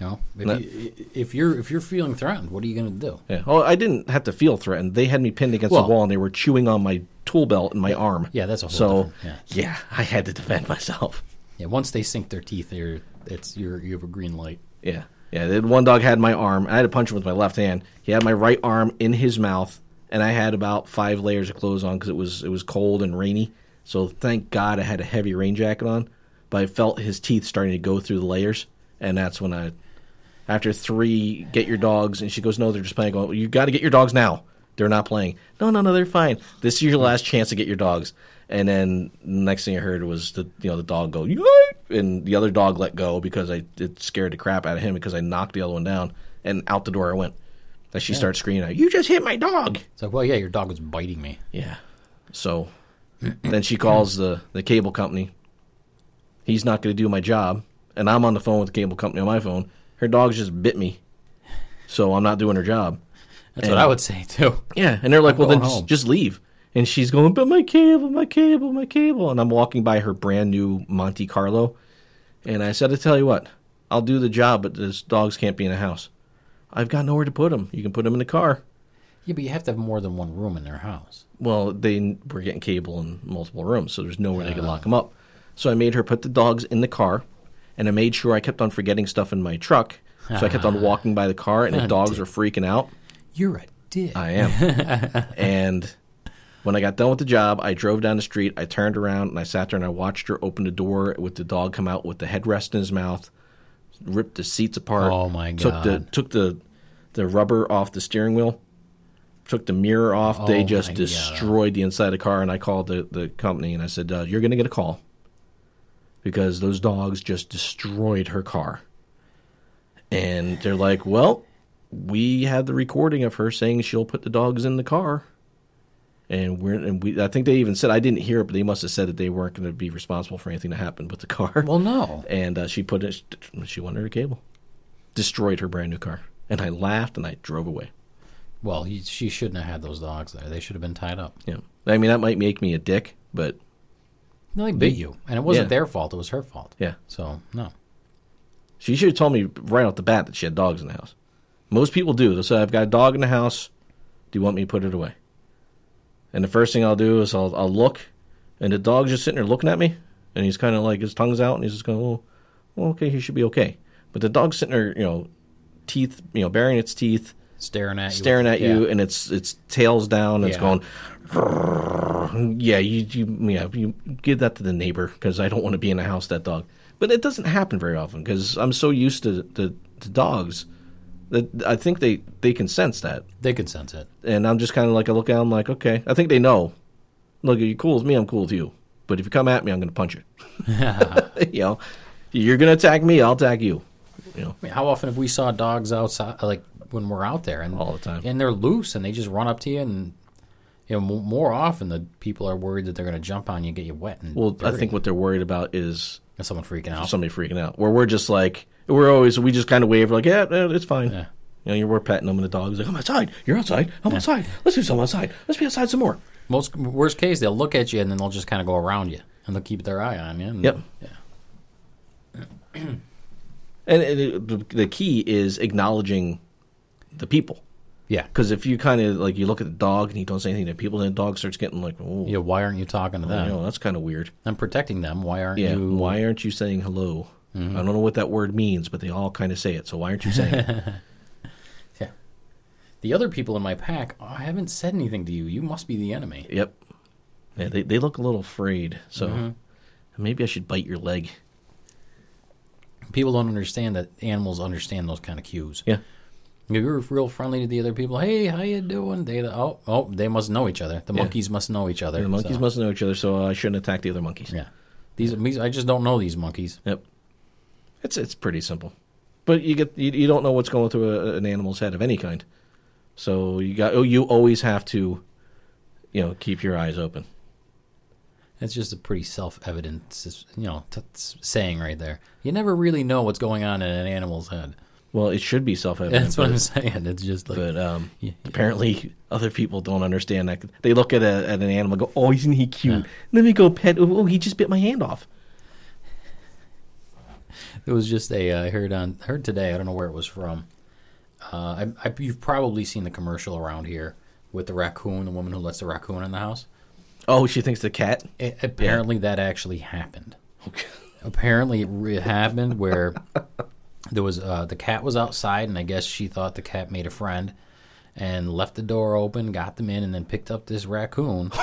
You know, if, No. you, if you're if you're feeling threatened, what are you going to do? Yeah. Oh, I didn't have to feel threatened. They had me pinned against Well- the wall, and they were chewing on my tool belt and my arm. Yeah, that's a whole so. different- Yeah, I had to defend myself. Yeah, once they sink their teeth, you're it's you're you have a green light. Yeah, yeah. One dog had my arm. I had to punch him with my left hand. He had my right arm in his mouth, and I had about five layers of clothes on because it was it was cold and rainy. So thank God I had a heavy rain jacket on. But I felt his teeth starting to go through the layers, and that's when I, after three, get your dogs, and she goes, no, they're just playing. I go, you got to get your dogs now. They're not playing. No, no, no, they're fine. This is your last chance to get your dogs. And then the next thing I heard was the you know the dog go and the other dog let go because I it scared the crap out of him because I knocked the other one down and out the door I went. As she starts screaming "You just hit my dog!" It's like, well, yeah, your dog was biting me. Yeah. So then she calls the the cable company. He's not going to do my job, and I'm on the phone with the cable company on my phone. Her dog just bit me, so I'm not doing her job. That's And- what I would say too. Yeah, and they're like, "Well, then just, just leave." And she's going, "But my cable, my cable, my cable." And I'm walking by her brand new Monte Carlo, and I said, "I tell you what, I'll do the job, but those dogs can't be in the house. I've got nowhere to put them. You can put them in the car." Yeah, but you have to have more than one room in their house. Well, they were getting cable in multiple rooms, so there's nowhere they could lock them up. So I made her put the dogs in the car, and I made sure I kept on forgetting stuff in my truck. So I kept on walking by the car, and the dogs were freaking out. You're a dick. I am. and when I got done with the job, I drove down the street. I turned around and I sat there and I watched her open the door with the dog come out with the headrest in his mouth, ripped the seats apart. Oh, my god! Took the took the the rubber off the steering wheel. Took the mirror off. Oh, they just my God. destroyed the inside of the car. And I called the, the company and I said, uh, "You're going to get a call because those dogs just destroyed her car." And they're like, "Well, we had the recording of her saying she'll put the dogs in the car." And we're and we I think they even said I didn't hear it, but they must have said that they weren't going to be responsible for anything that happened with the car. Well, no. and uh, she put it. She wanted her cable, destroyed her brand new car, and I laughed and I drove away. Well, he, she shouldn't have had those dogs there. They should have been tied up. Yeah, I mean that might make me a dick, but No, they bit you, and it wasn't Yeah. their fault. It was her fault. yeah, So no. she should have told me right off the bat that she had dogs in the house. Most people do. They'll say, "I've got a dog in the house. Do you want me to put it away?" And the first thing I'll do is I'll I'll look, and the dog's just sitting there looking at me, and he's kind of like his tongue's out, and he's just going, "Oh, well, okay, he should be okay." But the dog's sitting there, you know, teeth, you know, baring its teeth, Staring at you. staring at you, Yeah. and its its tail's down, and it's Yeah. going. Yeah, you, you yeah you give that to the neighbor because I don't want to be in the house that dog. But it doesn't happen very often because I'm so used to, to to dogs that I think they they can sense that, They can sense it. and I'm just kind of like I look at them like okay, I think they know. Look, you're cool with me, I'm cool with you. But if you come at me, I'm going to punch you. you know, you're going to attack me, I'll attack you. You know, I mean, how often have we saw dogs outside, like when we're out there, and All the time. and they're loose, and they just run up to you, and you know, more often the people are worried that they're going to jump on you, and get you wet, and well, I think what they're worried about is And someone freaking out. somebody freaking out. Where we're just like we're always we just kind of wave like yeah, it's fine. Yeah. You know, you're we're petting them, and the dog's like I'm outside. You're outside. I'm outside. Let's do something outside. Let's be outside some more. Most worst case, they'll look at you, and then they'll just kind of go around you, and they'll keep their eye on you. And, Yep. Yeah. And it, the, the key is acknowledging the people. Yeah. Because if you kind of like you look at the dog and you don't say anything to people, then the dog starts getting like, oh, Yeah. Why aren't you talking to you them? know, that's kind of weird. I'm protecting them. Why aren't Yeah. you? Why aren't you saying hello? I don't know what that word means, but they all kind of say it. So why aren't you saying it? Yeah. The other people in my pack, oh, I haven't said anything to you. You must be the enemy. Yep. Yeah, they they look a little afraid. So Mm-hmm. maybe I should bite your leg. People don't understand that animals understand those kind of cues. Yeah. You were real friendly to the other people. Hey, how you doing? They oh oh they must know each other. The Yeah. monkeys must know each other. The monkeys so- must know each other, so I shouldn't attack the other monkeys. Yeah, these these I just don't know these monkeys. Yep. It's it's pretty simple, but you get you, you don't know what's going through a, an animal's head of any kind, so you got oh, you always have to, you know, keep your eyes open. It's just a pretty self-evident, you know, t- saying right there. You never really know what's going on in an animal's head. Well, it should be self-evident. That's what but- I'm saying. It's just like but um, Yeah. apparently other people don't understand that. They look at, a, at an animal, and go, "Oh, isn't he cute? Let me go pet. Oh, he just bit my hand off." It was just a uh, I heard on heard today. I don't know where it was from. Uh, I, I, you've probably seen the commercial around here with the raccoon, the woman who lets the raccoon in the house. Oh, she thinks the cat. It, apparently, that actually happened. Okay. Apparently, it happened where there was uh, the cat was outside, and I guess she thought the cat made a friend, and left the door open, got them in, and then picked up this raccoon.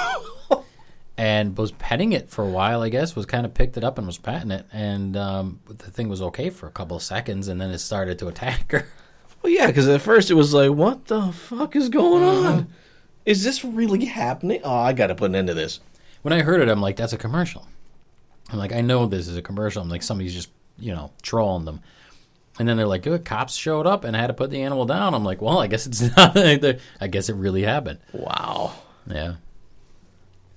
And was petting it for a while, I guess. Was kind of picked it up and was patting it, and um, the thing was okay for a couple of seconds, and then it started to attack her. Well, yeah, because at first it was like, "What the fuck is going Uh-huh. on? Is this really happening? Oh, I got to put an end to this." When I heard it, I'm like, that's a commercial. I'm like, I know this is a commercial. I'm like, somebody's just, you know, trolling them. And then they're like, good, cops showed up and I had to put the animal down. I'm like, well, I guess it's not. I guess it really happened. Wow. Yeah.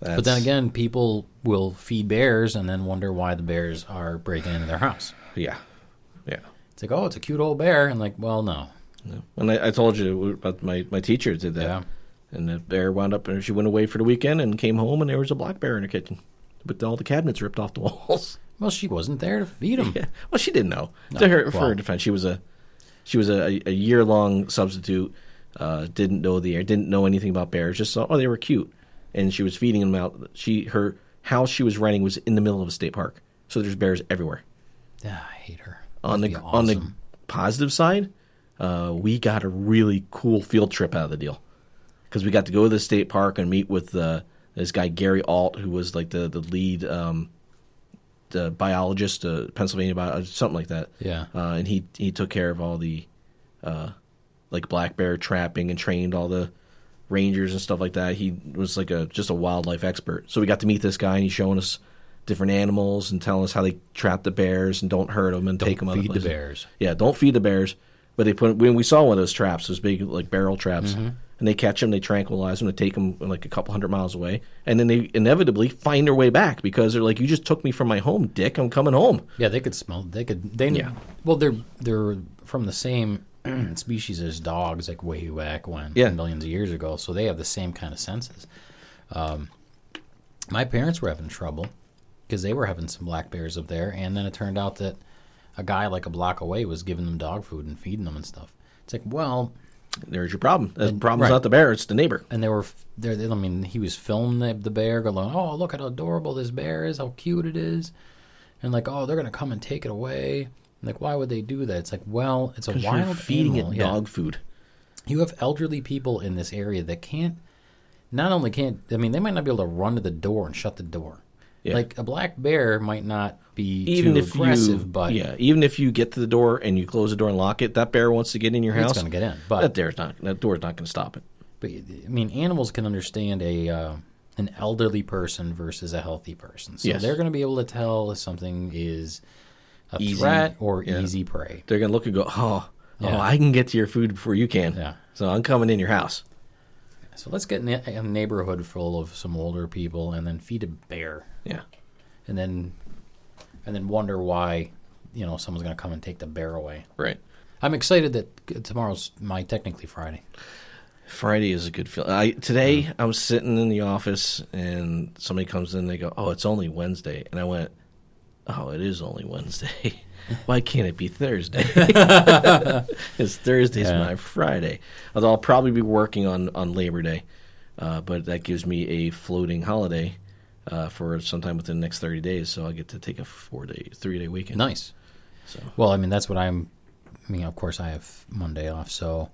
That's, But then again, people will feed bears and then wonder why the bears are breaking into their house. yeah, yeah. It's like, oh, it's a cute old bear. And like, well, no. And I, I told you about my my teacher did that, Yeah. and the bear wound up, and she went away for the weekend and came home, and there was a black bear in her kitchen with all the cabinets ripped off the walls. Well, she wasn't there to feed him. Yeah. Well, she didn't know. No, to her, for well. her defense, she was a she was a, a year long substitute. Uh, didn't know the air, didn't know anything about bears. Just saw oh they were cute, and she was feeding them out. She her house she was renting was in the middle of a state park, so there's bears everywhere. Yeah, I hate her. On the That'd be on the awesome. positive side, uh, we got a really cool field trip out of the deal because we got to go to the state park and meet with uh, this guy Gary Alt, who was like the the lead um, the biologist, uh, Pennsylvania bio, something like that. Yeah. uh, and he he took care of all the uh, like black bear trapping and trained all the rangers and stuff like that. He was like a just a wildlife expert. So we got to meet this guy, and he's showing us different animals and telling us how they trap the bears and don't hurt them and Don't take them other feed the places. bears. Yeah, don't feed the bears. But they put when we saw one of those traps, those big like barrel traps, Mm-hmm. And they catch them, they tranquilize them, they take them like a couple hundred miles away, and then they inevitably find their way back because they're like, "You just took me from my home, Dick. I'm coming home." Yeah, they could smell. They could. They Yeah. Well, they're they're from the same species as dogs, like way back when, Yeah. millions of years ago. So they have the same kind of senses. Um, my parents were having trouble because they were having some black bears up there, and then it turned out that a guy like a block away was giving them dog food and feeding them and stuff. It's like, well, There's your problem. The And- problem's right. not the bear; it's the neighbor. and they were there. I mean, he was filming the, the bear, going, "Oh, look how adorable this bear is! How cute it is!" And like, "Oh, they're gonna come and take it away." And like, why would they do that? It's like, well, it's a wild you're feeding animal. it yeah. dog food. You have elderly people in this area that can't. Not only can't, I mean, they might not be able to run to the door and shut the door. Yeah. Like a black bear might not be Even if aggressive, you, but yeah, even if you get to the door and you close the door and lock it, that bear wants to get in your house. it's going to get in. But that door's not. That door's not going to stop it. But I mean, animals can understand a uh, an elderly person versus a healthy person, so Yes. they're going to be able to tell if something is a Easy, threat or yeah. easy prey. They're going to look and go, "Oh, Yeah. oh, I can get to your food before you can." Yeah. So I'm coming in your house. So let's get in a a neighborhood full of some older people and then feed a bear, Yeah. and then and then wonder why you know someone's going to come and take the bear away. Right. I'm excited that tomorrow's my technically Friday. Friday is a good feeling. I today I was sitting in the office and somebody comes in. They go, "Oh, it's only Wednesday," and I went, "Oh, it is only Wednesday. Why can't it be Thursday? Because Thursday's Yeah. my Friday. Although I'll probably be working on on Labor Day, uh, but that gives me a floating holiday uh, for sometime within the next thirty days. So I get to take a four day, three day weekend. Nice. So Well, I mean, that's what I'm. I mean, of course, I have Monday off, so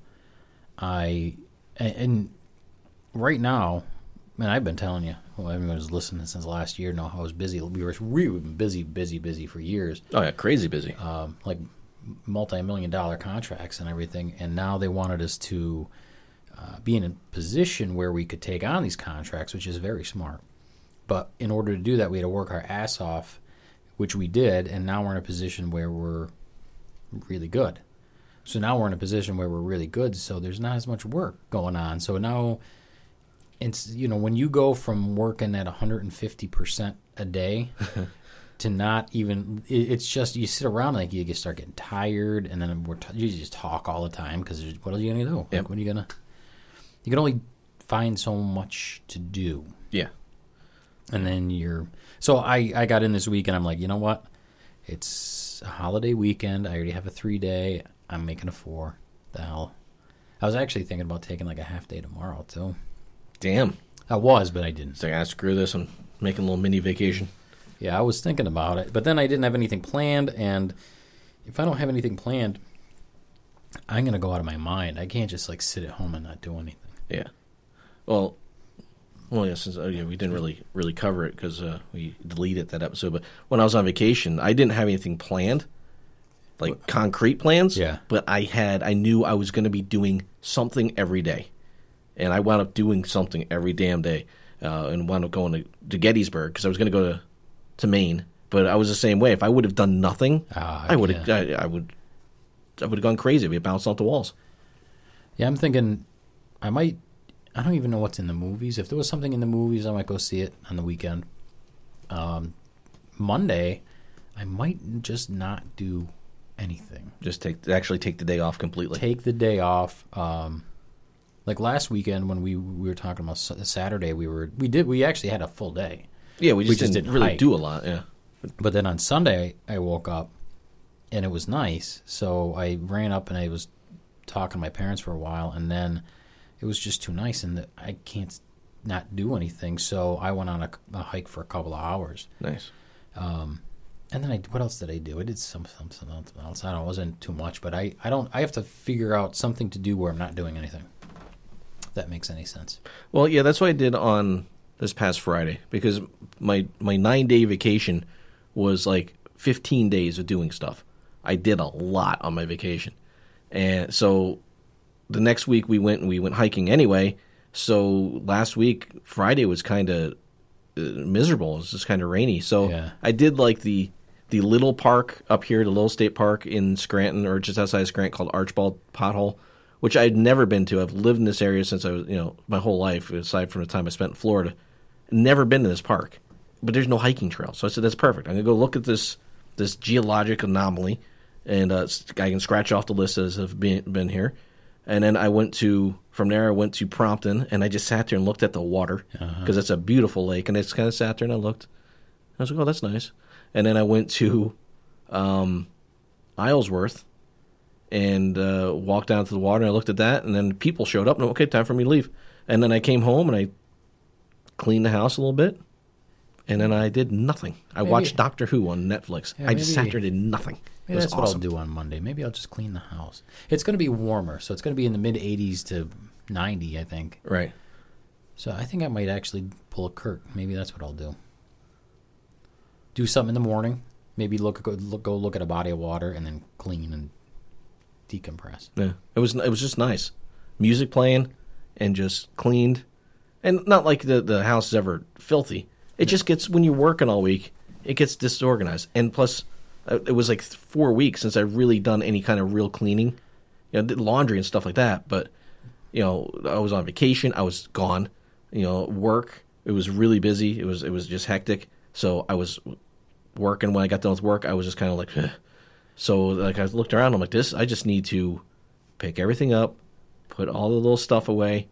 I and, and right now, man, I've been telling you. Well, everyone who's listening since last year know how I was busy. We were we were busy, busy, busy for years. oh yeah, crazy busy. Um, like multi-million dollar contracts and everything, and now they wanted us to uh, be in a position where we could take on these contracts, which is very smart. But in order to do that, we had to work our ass off, which we did, and now we're in a position where we're really good. So now we're in a position where we're really good. So there's not as much work going on. So now it's you know when you go from working at 150 percent a day to not even it, it's just you sit around like you get start getting tired and then we're t- you just talk all the time because what are you gonna do? Yep. Like, what are you gonna? You can only find so much to do, Yeah. and then you're. So I I got in this week and I'm like, you know what? It's a holiday weekend. I already have a three day. I'm making a four. The hell. I was actually thinking about taking like a half day tomorrow too. Damn. I was, but I didn't. So I screw this. I'm making a little mini vacation. Yeah, I was thinking about it, but then I didn't have anything planned, and if I don't have anything planned, I'm gonna go out of my mind. I can't just like sit at home and not do anything. Yeah. Well, well, yeah. Since oh, yeah, we didn't really really cover it because uh, we deleted that episode. But when I was on vacation, I didn't have anything planned, like concrete plans. Yeah. But I had. I knew I was going to be doing something every day, and I wound up doing something every damn day, uh, and wound up going to, to Gettysburg because I was going to go to to Maine. But I was the same way. If I would have done nothing, Ah, I would have. yeah. I, I would. I would have gone crazy. I'd be bouncing off the walls. Yeah, I'm thinking I might. I don't even know what's in the movies. If there was something in the movies, I might go see it on the weekend. Um, Monday, I might just not do anything. Just take actually take the day off completely. take the day off. Um, like last weekend when we we were talking about Saturday, we were we did we actually had a full day. Yeah, we just, We just didn't, didn't really hike. do a lot. Yeah, But then on Sunday, I woke up and it was nice. So I ran up and I was talking to my parents for a while, and then it was just too nice, and the, I can't not do anything. So I went on a, a hike for a couple of hours, nice. Um, and then I what else did I do? I did some some something else. I don't. It wasn't too much, but I I don't. I have to figure out something to do where I'm not doing anything. That makes any sense. Well, yeah, that's what I did on this past Friday because my my nine day vacation was like fifteen days of doing stuff. I did a lot on my vacation, and so the next week we went and we went hiking anyway. So last week Friday was kind of uh, miserable. It was just kind of rainy. So Yeah. I did like the the little park up here, the little state park in Scranton or just outside of Scranton called Archbald Pothole, which I'd never been to. I've lived in this area since I was, you know, my whole life, aside from the time I spent in Florida. Never been to this park, but there's no hiking trail. So I said that's perfect. I'm gonna go look at this this geologic anomaly, and uh, I can scratch off the list as have been been here. And then I went to from there. I went to Prompton, and I just sat there and looked at the water because it's a beautiful lake. And I just kind of sat there and I looked. I was like, "Oh, that's nice." And then I went to um, Islesworth and uh, walked down to the water. And I looked at that, and then people showed up. And okay, time for me to leave. And then I came home and I cleaned the house a little bit, and then I did nothing. I Maybe- watched Doctor Who on Netflix. Yeah, I just sat maybe- there and did nothing. Maybe was that's what. I'll do on Monday. Maybe I'll just clean the house. It's going to be warmer, so it's going to be in the mid 80s to 90, I think. Right. So I think I might actually pull a Kurt. Maybe that's what I'll do. Do something in the morning. Maybe look go look, go look at a body of water and then clean and decompress. Yeah, it was it was just nice, music playing, and just cleaned, and not like the the house is ever filthy. It just gets when you're working all week, it gets disorganized, and plus, uh, it was like four weeks since I've really done any kind of real cleaning, you know, laundry and stuff like that. But you know, I was on vacation, I was gone, you know, work. It was really busy. It was it was just hectic. So I was working when I got done with work. I was just kind of like. So like I looked around, I'm like, this. I just need to pick everything up, put all the little stuff away,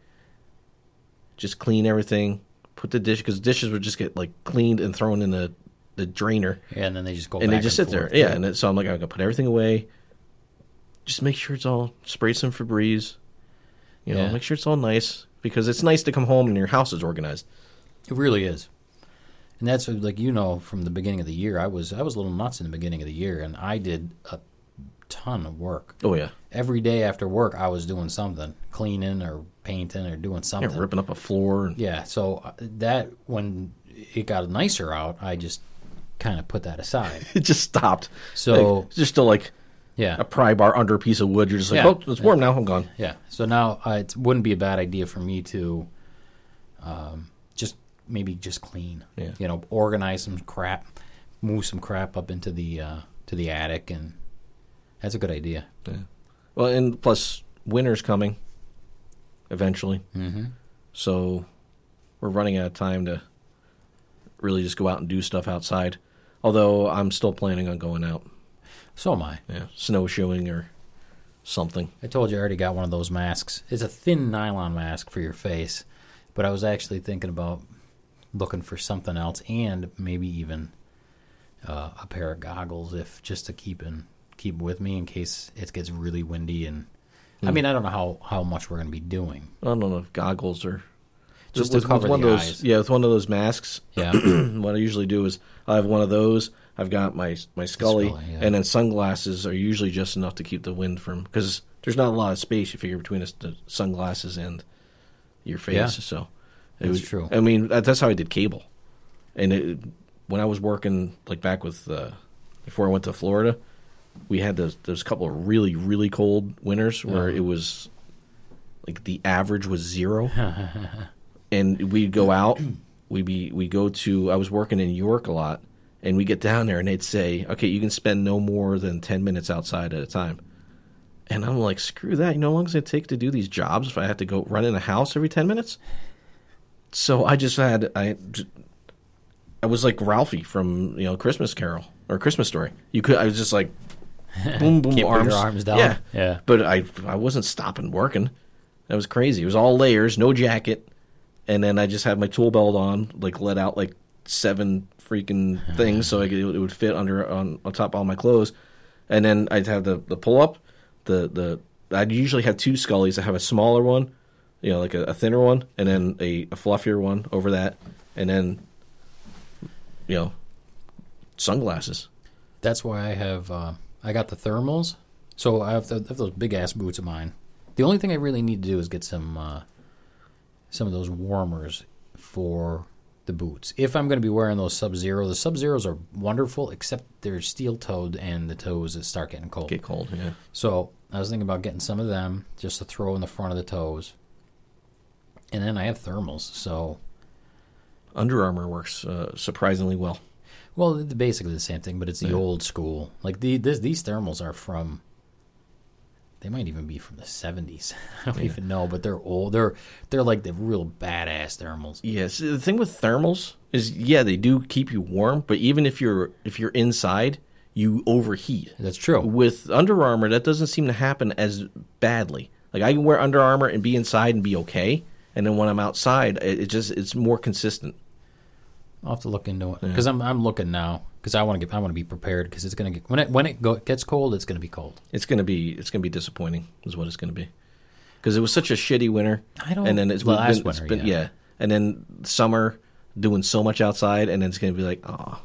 just clean everything, put the dish because dishes would just get like cleaned and thrown in the the drainer, Yeah, and then they just go and they just sit there. forth. Yeah, and it, so I'm like, I'm gonna put everything away. Just make sure it's all spray some Febreze. You know, Yeah. make sure it's all nice because it's nice to come home and your house is organized. It really is. And that's what, like you know from the beginning of the year, I was I was a little nuts in the beginning of the year, and I did a ton of work. Oh yeah, Every day after work, I was doing something, cleaning or painting or doing yeah, something. ripping up a floor. And, Yeah, so uh, that when it got nicer out, I just kind of put that aside. it just stopped. So Like, just still like Yeah. a pry bar under a piece of wood. You're just like, Yeah. oh, it's warm now. I'm gone. Yeah. So now uh, it wouldn't be a bad idea for me to um, maybe just clean. Yeah. You know, organize some crap, move some crap up into the uh, to the attic, and that's a good idea. Well, and plus winter's coming eventually, Mm-hmm. so we're running out of time to really just go out and do stuff outside. Although I'm still planning on going out, So am I. yeah, snowshoeing or something. I told you I already got one of those masks. It's a thin nylon mask for your face, but I was actually thinking about looking for something else and maybe even uh, a pair of goggles if just to keep in keep with me in case it gets really windy and I Hmm. mean I don't know how how much we're going to be doing. I don't know if goggles are Just to with, cover with one the of those. eyes. Yeah, with one of those masks. Yeah. what I usually do is I have one of those. I've got my my Scully, Scully, yeah. and then sunglasses are usually just enough to keep the wind from because there's not a lot of space you figure between the, the sunglasses and your face. Yeah. So it That's was, true. I mean that's how I did cable, and it, when I was working like back with uh, before I went to Florida, we had those those couple of really really cold winters where Yeah. it was like the average was zero and we'd go out. We'd be we go to. I was working in New York a lot, and we get down there, and they'd say, "Okay, you can spend no more than ten minutes outside at a time." And I'm like, "Screw that! You know how long does it take to do these jobs if I have to go run in a house every ten minutes?" So I just had I. I was like Ralphie from you know Christmas Carol or Christmas Story. You could I was just like boom boom Can't arms your arms down. Yeah, Yeah. But I I wasn't stopping working. That was crazy. It was all layers, no jacket, and then I just had my tool belt on, like let out like seven freaking things so I could, it would fit under on, on top of all my clothes, and then I'd have the the pull up, the the I'd usually have two scullies. I have a smaller one, you know, like a, a thinner one, and then a, a fluffier one over that, and then you know sunglasses. That's why I have uh, I got the thermals. So I have, the, I have those big ass boots of mine. The only thing I really need to do is get some uh, some of those warmers for the boots. If I'm going to be wearing those Sub Zero, the Sub Zeros are wonderful, except they're steel toed and the toes that start getting cold. Get cold, yeah. So I was thinking about getting some of them just to throw in the front of the toes. And then I have thermals, so Under Armour works uh, surprisingly well. Well, basically the same thing, but it's the Yeah. old school. Like the this, these thermals are from. They might even be from the seventies. I don't Yeah. even know, but they're old. They're they're like the real badass thermals. Yes, the thing with thermals is yeah, they do keep you warm, but even if you're if you're inside, you overheat. That's true. With Under Armour, that doesn't seem to happen as badly. Like I can wear Under Armour and be inside and be okay, and then when I'm outside, it, it just it's more consistent. I'll have to look into it Yeah. because I'm I'm looking now because I want to get I want to be prepared because it's gonna get when it when it go, gets cold it's gonna be cold. It's gonna be it's gonna be disappointing, is what it's gonna be, because it was such a shitty winter, I don't. and then it's last been, it's winter, been- yeah. yeah, and then summer doing so much outside, and then it's gonna be like, oh,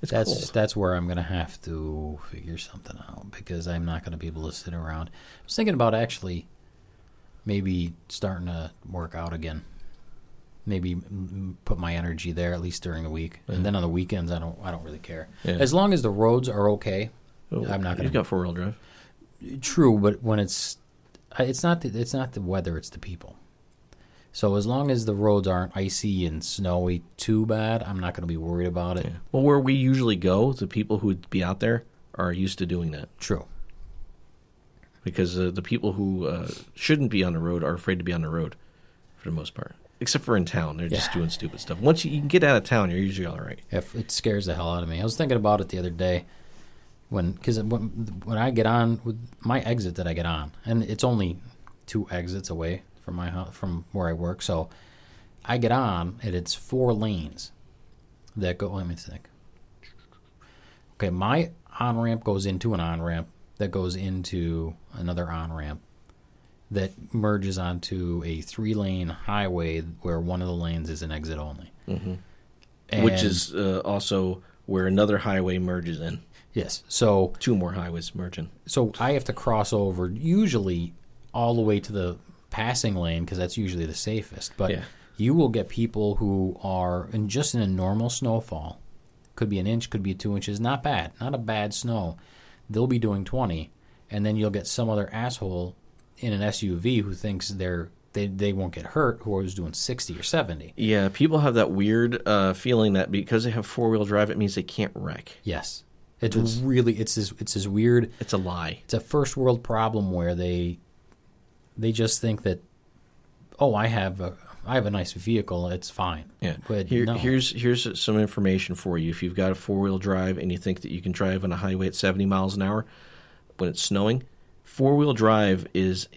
it's That's cold. that's where I'm gonna have to figure something out because I'm not gonna be able to sit around. I was thinking about actually maybe starting to work out again. Maybe put my energy there at least during the week, Yeah. and then on the weekends I don't I don't really care Yeah. as long as the roads are okay. Oh, I'm not gonna- You've got four wheel drive. True, but when it's it's not the, it's not the weather, it's the people. So as long as the roads aren't icy and snowy too bad, I'm not going to be worried about it. Yeah. Well, where we usually go, the people who would be out there are used to doing that True. Because uh, the people who uh, shouldn't be on the road are afraid to be on the road for the most part. Except for in town, they're just doing stupid stuff. Once you, you can get out of town, you're usually all right. If it scares the hell out of me. I was thinking about it the other day when because when, when I get on with my exit that I get on, and it's only two exits away from my house from where I work, so I get on and it's four lanes that go. Let me think. Okay, my on ramp goes into an on ramp that goes into another on ramp that merges onto a three lane highway where one of the lanes is an exit only. Mm-hmm. Which is uh, also where another highway merges in. yes. So Two more highways merge in. so I have to cross over usually all the way to the passing lane because that's usually the safest. But Yeah. you will get people who are in just in a normal snowfall, could be an inch, could be two inches, not bad, not a bad snow. They'll be doing 20, and then you'll get some other asshole in an SUV who thinks they're they, they won't get hurt who is doing 60 or 70. Yeah, people have that weird uh, feeling that because they have four wheel drive, it means they can't wreck. Yes. It's, really it's this it's this weird It's a lie. it's a first world problem where they they just think that oh I have a I have a nice vehicle it's fine Yeah. but Here, no. Here's here's some information for you. If you've got a four wheel drive and you think that you can drive on a highway at 70 miles an hour when it's snowing, four wheel drive is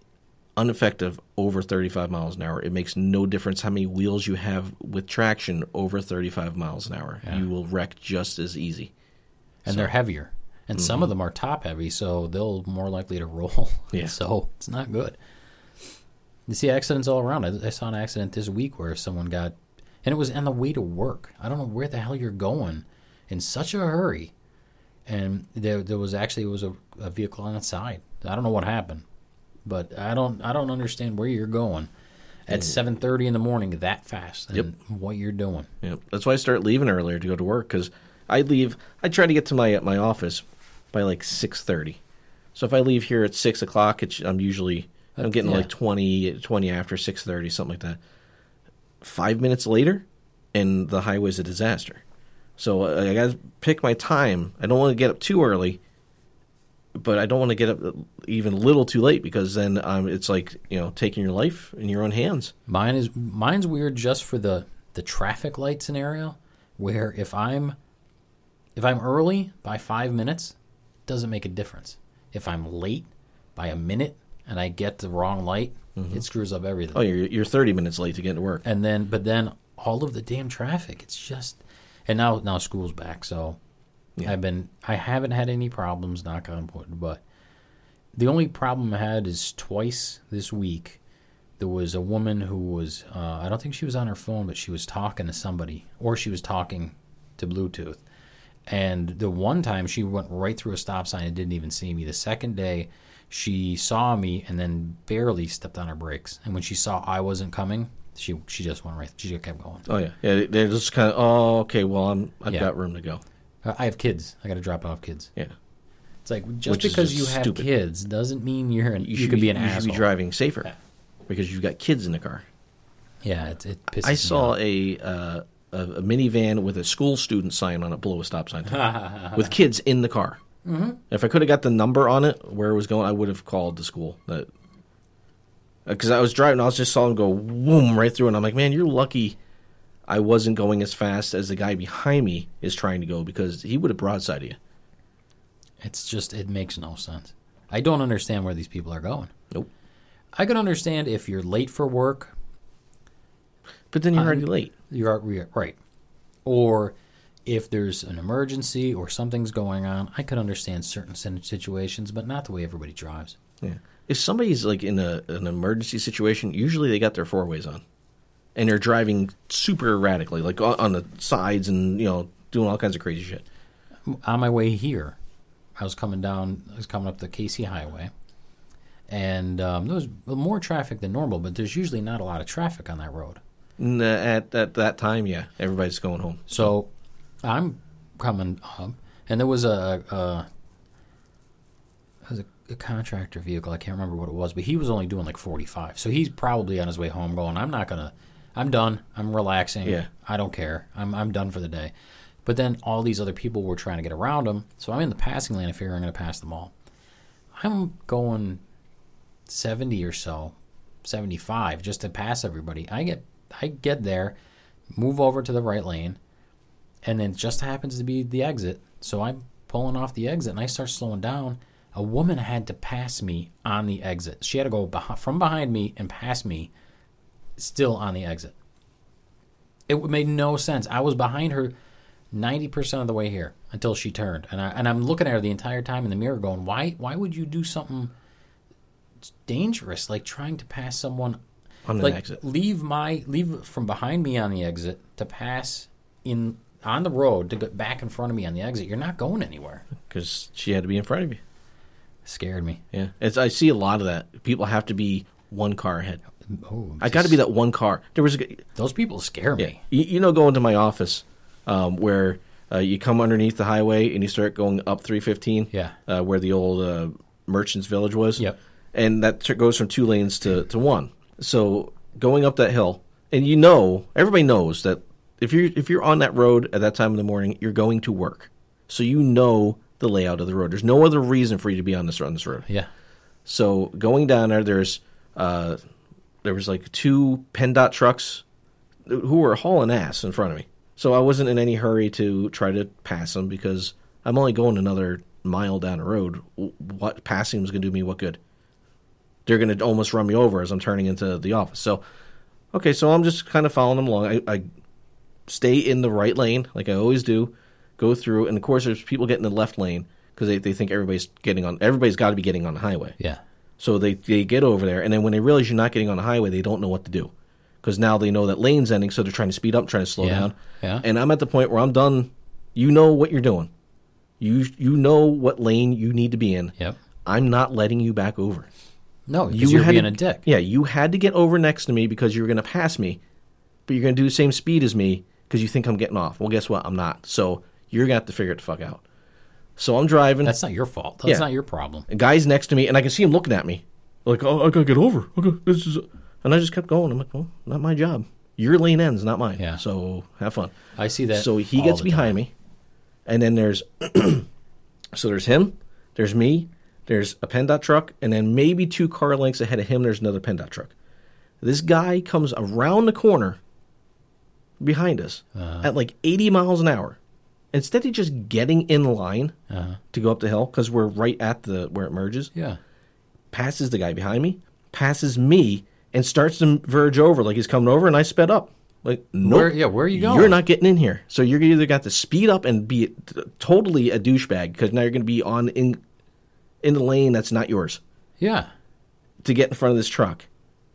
ineffective over 35 miles an hour. It makes no difference how many wheels you have with traction over 35 miles an hour. Yeah. You will wreck just as easy. and they're heavier and Mm-hmm. some of them are top heavy so they'll more likely to roll Yeah. so it's not good you see accidents all around I, I saw an accident this week where someone got and it was on the way to work I don't know where the hell you're going in such a hurry and there there was actually it was a, a vehicle on the side I don't know what happened but I don't I don't understand where you're going at mm. 7:30 in the morning that fast and Yep. what you're doing Yeah, that's why I start leaving earlier to go to work because I leave. I try to get to my my office by like six thirty. So if I leave here at six o'clock, it's, I'm usually I'm getting yeah. like 20, 20 after six thirty, something like that. Five minutes later, and the highway's a disaster. So uh, I got to pick my time. I don't want to get up too early, but I don't want to get up even a little too late because then um, it's like you know taking your life in your own hands. Mine is mine's weird just for the the traffic light scenario where if I'm if I'm early by 5 minutes doesn't make a difference. If I'm late by a minute and I get the wrong light, it screws up everything. Oh, you're you're thirty minutes late to get to work. And then but then all of the damn traffic, it's just and now now school's back, so Yeah. I've been I haven't had any problems knock on wood, but the only problem I had is twice this week there was a woman who was uh, I don't think she was on her phone, but she was talking to somebody or she was talking to Bluetooth. And the one time she went right through a stop sign and didn't even see me. The second day she saw me and then barely stepped on her brakes. And when she saw I wasn't coming, she she just went right. She just kept going. Oh yeah, yeah. They're just kind of oh okay. Well, I'm I've Yeah. got room to go. Uh, I have kids. I got to drop off kids. Yeah, It's like just Which because just you have stupid. kids doesn't mean you're an, you, should could be, an you asshole. should be driving safer Yeah. because you've got kids in the car. Yeah, it, it pisses I me saw off. a, uh, a a minivan with a school student sign on it below a stop sign with kids in the car. Mm-hmm. If I could have got the number on it where it was going, I would have called the school. That because I was driving, I was just saw him go boom right through, and I'm like, man, you're lucky. I wasn't going as fast as the guy behind me is trying to go because he would have broadside you. It's just it makes no sense. I don't understand where these people are going. Nope. I can understand if you're late for work, But then you're Um, already late. you're you're- right, or if there's an emergency or something's going on. I could understand certain situations, but not the way everybody drives. Yeah. If somebody's like in a, an emergency situation, usually they got their four ways on, and they're driving super erratically, like on, on the sides, and you know doing all kinds of crazy shit. on my way here, I was coming down. I was coming up the Casey Highway, and um, there was more traffic than normal. But there's usually not a lot of traffic on that road. At at that time, yeah, everybody's going home. So I'm coming up, and there was a, a it was a, a contractor vehicle. I can't remember what it was, but he was only doing like 45. So he's probably on his way home, going, "I'm not gonna, I'm done. I'm relaxing. Yeah. I don't care. I'm I'm done for the day." But then all these other people were trying to get around him, so I'm in the passing lane. I figure I'm gonna pass them all. I'm going 70 or so, 75 just to pass everybody. I get I get there, move over to the right lane, and then it just happens to be the exit. So I'm pulling off the exit and I start slowing down. A woman had to pass me on the exit. She had to go beh- from behind me and pass me still on the exit. It made no sense. I was behind her 90% of the way here until she turned. And I and I'm looking at her the entire time in the mirror going, "Why why would you do something dangerous like trying to pass someone On the like exit. leave my leave from behind me on the exit to pass in on the road to get back in front of me on the exit. You're not going anywhere. because she had to be in front of you. Scared me. Yeah, it's, I see a lot of that. People have to be one car ahead. Oh, I got to be that one car. There was a, Those people scare yeah, me. you, you know, going to my office um, where Uh, you come underneath the highway and you start going up 315. Yeah. Uh, where the old uh, Merchants Village was. Yep. And that goes from two lanes to, to one. So going up that hill, and you know, everybody knows that if you're if you're on that road at that time in the morning, you're going to work. So you know the layout of the road. There's no other reason for you to be on this on this road. Yeah. So going down there, there's uh, there was like two PennDOT trucks who were hauling ass in front of me. So I wasn't in any hurry to try to pass them because I'm only going another mile down the road. What passing was going to do me what good? They're going to almost run me over as I'm turning into the office. So okay, so I'm just kind of following them along. I, I stay in the right lane like I always do. Go through, and of course, there's people getting in the left lane because they, they think everybody's getting on. Everybody's got to be getting on the highway. Yeah. So they, they get over there, and then when they realize you're not getting on the highway, they don't know what to do. Because now they know that lane's ending, so they're trying to speed up, trying to slow Yeah, down. yeah. And I'm at the point where I'm done. You know what you're doing. You you know what lane you need to be in. Yep. I'm not letting you back over. No, you are had being to, a dick. Yeah, you had to get over next to me because you were going to pass me, but you're going to do the same speed as me because you think I'm getting off. Well, guess what? I'm not. So you're going to have to figure it the fuck out. So I'm driving. That's not your fault. That's Yeah. not your problem. A guy's next to me, and I can see him looking at me, like, "Oh, I gotta get over. Okay, this is." And I just kept going. I'm like, "Well, not my job. Your lane ends, not mine. Yeah. So have fun." I see that. So he gets behind time. me, and then there's, so there's him, there's me, there's a PennDOT truck, and then maybe two car lengths ahead of him, there's another PennDOT truck. This guy comes around the corner behind us Uh-huh. at like 80 miles an hour. Instead of just getting in line Uh-huh. to go up the hill, because we're right at the where it merges, Yeah. passes the guy behind me, passes me, and starts to verge over like he's coming over, and I sped up. Like, no, Where- yeah, where are you going? You're not getting in here. So you're either got to speed up and be totally a douchebag because now you're going to be on in in the lane that's not yours Yeah. to get in front of this truck,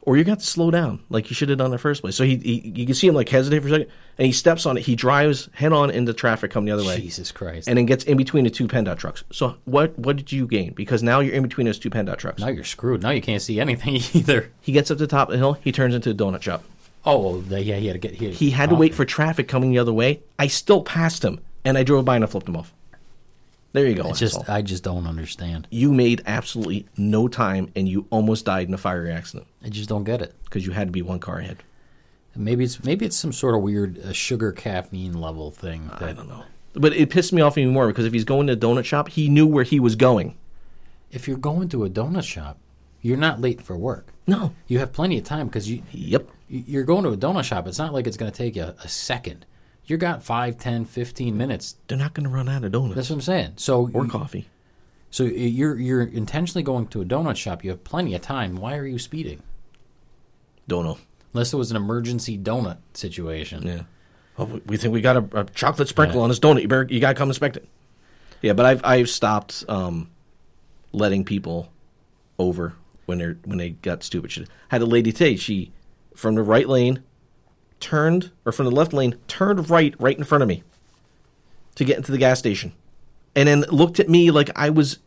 or you got to slow down like you should have done in the first place. So he, he you can see him like hesitate for a second, and he steps on it. He drives head on into traffic coming the other way Jesus Christ. and then gets in between the two PennDOT trucks. So what what did you gain? Because now you're in between those two PennDOT trucks. now you're screwed. Now you can't see anything either. He gets up to the top of the hill. He turns into a donut shop. Oh, well, yeah, he had to get here. He had to wait for traffic coming the other way. I still passed him, and I drove by and I flipped him off. There you go. It's just. I just don't understand. you made absolutely no time, and you almost died in a fiery accident I just don't get it. because you had to be one car ahead. Maybe it's maybe it's some sort of weird uh, sugar caffeine level thing. I That don't know, but it pissed me off even more because if he's going to a donut shop, he knew where he was going. if you're going to a donut shop, you're not late for work. No. You have plenty of time because you Yep. you're going to a donut shop. It's not like it's going to take you a second. You got 5, 10, 15 minutes. They're not going to run out of donuts That's what I'm saying. So or you- coffee. So you're you're intentionally going to a donut shop. You have plenty of time. Why are you speeding? Don't know. Unless it was an emergency donut situation. Yeah. Oh, we- think we got a, a chocolate sprinkle Yeah. on this donut. You better, you got to come inspect it. Yeah, but I've I've stopped um, letting people over when they're when they got stupid shit. had a lady today. She from the right lane turned or from the left lane turned right right in front of me to get into the gas station, and then looked at me like I was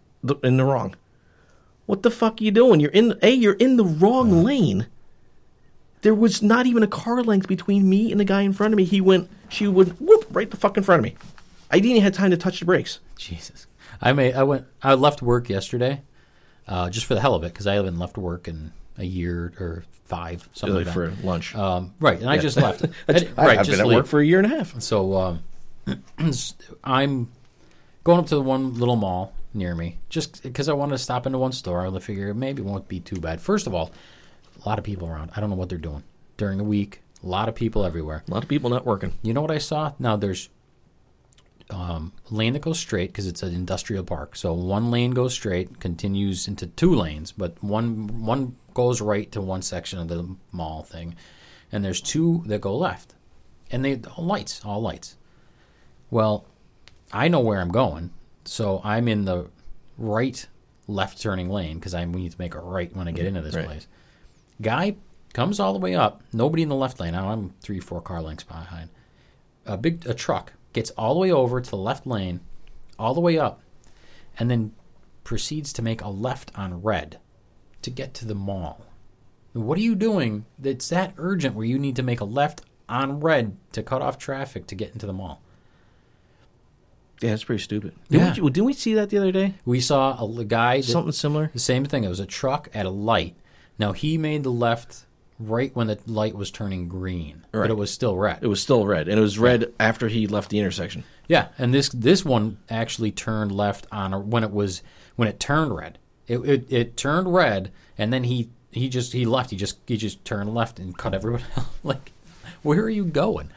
in the wrong. What the fuck are you doing? You're in a you're in the wrong lane. There was not even a car length between me and the guy in front of me. He went, she would whoop right the fuck in front of me. I didn't even have time to touch the brakes. Jesus. I may I went I left work yesterday, uh, just for the hell of it because I haven't left work in a year or five something Like for lunch. Um, right, and I just left. I- right, I've just been at leave. work for a year and a half. So um, I'm going up to the one little mall near me just because I wanted to stop into one store. I figure maybe it won't be too bad. First of all, a lot of people around. I don't know what they're doing during the week. A lot of people everywhere. A lot of people not working. You know what I saw? Now there's um, lane that goes straight because it's an industrial park. So one lane goes straight, continues into two lanes, but one one goes right to one section of the mall thing, and there's two that go left, and they all lights, all lights. Well, I know where I'm going, so I'm in the right left turning lane because I need to make a right when I get into this Right. place. Guy comes all the way up. Nobody in the left lane. Now I'm three, four car lengths behind. A big a truck gets all the way over to the left lane, all the way up, and then proceeds to make a left on red to get to the mall. What are you doing that's that urgent where you need to make a left on red to cut off traffic to get into the mall? Yeah, that's pretty stupid. Didn't, Yeah. we, didn't we see that the other day? We saw a, a guy Something similar. the same thing. It was a truck at a light. Now he made the left right when the light was turning green, but it was still red. It was still red, and it was red after he left the intersection. Yeah, and this this one actually turned left on a, when it was when it turned red. It, it it turned red, and then he he just he left. He just he just turned left and cut everybody out. like, where are you going?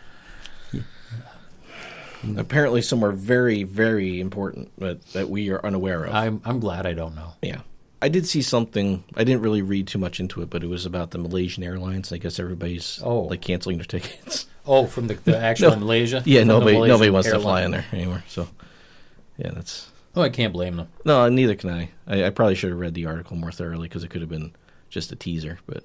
Apparently, somewhere very, very important that, that we are unaware of. I'm I'm glad I don't know. yeah. I did see something. I didn't really read too much into it, but it was about the Malaysian Airlines. I guess everybody's Oh. like canceling their tickets. Oh, from the, the actual No. Malaysia. yeah, From nobody nobody wants to fly in there anymore. So, yeah, that's Oh, I can't blame them. no. Neither can I. I, I probably should have read the article more thoroughly because it could have been just a teaser. But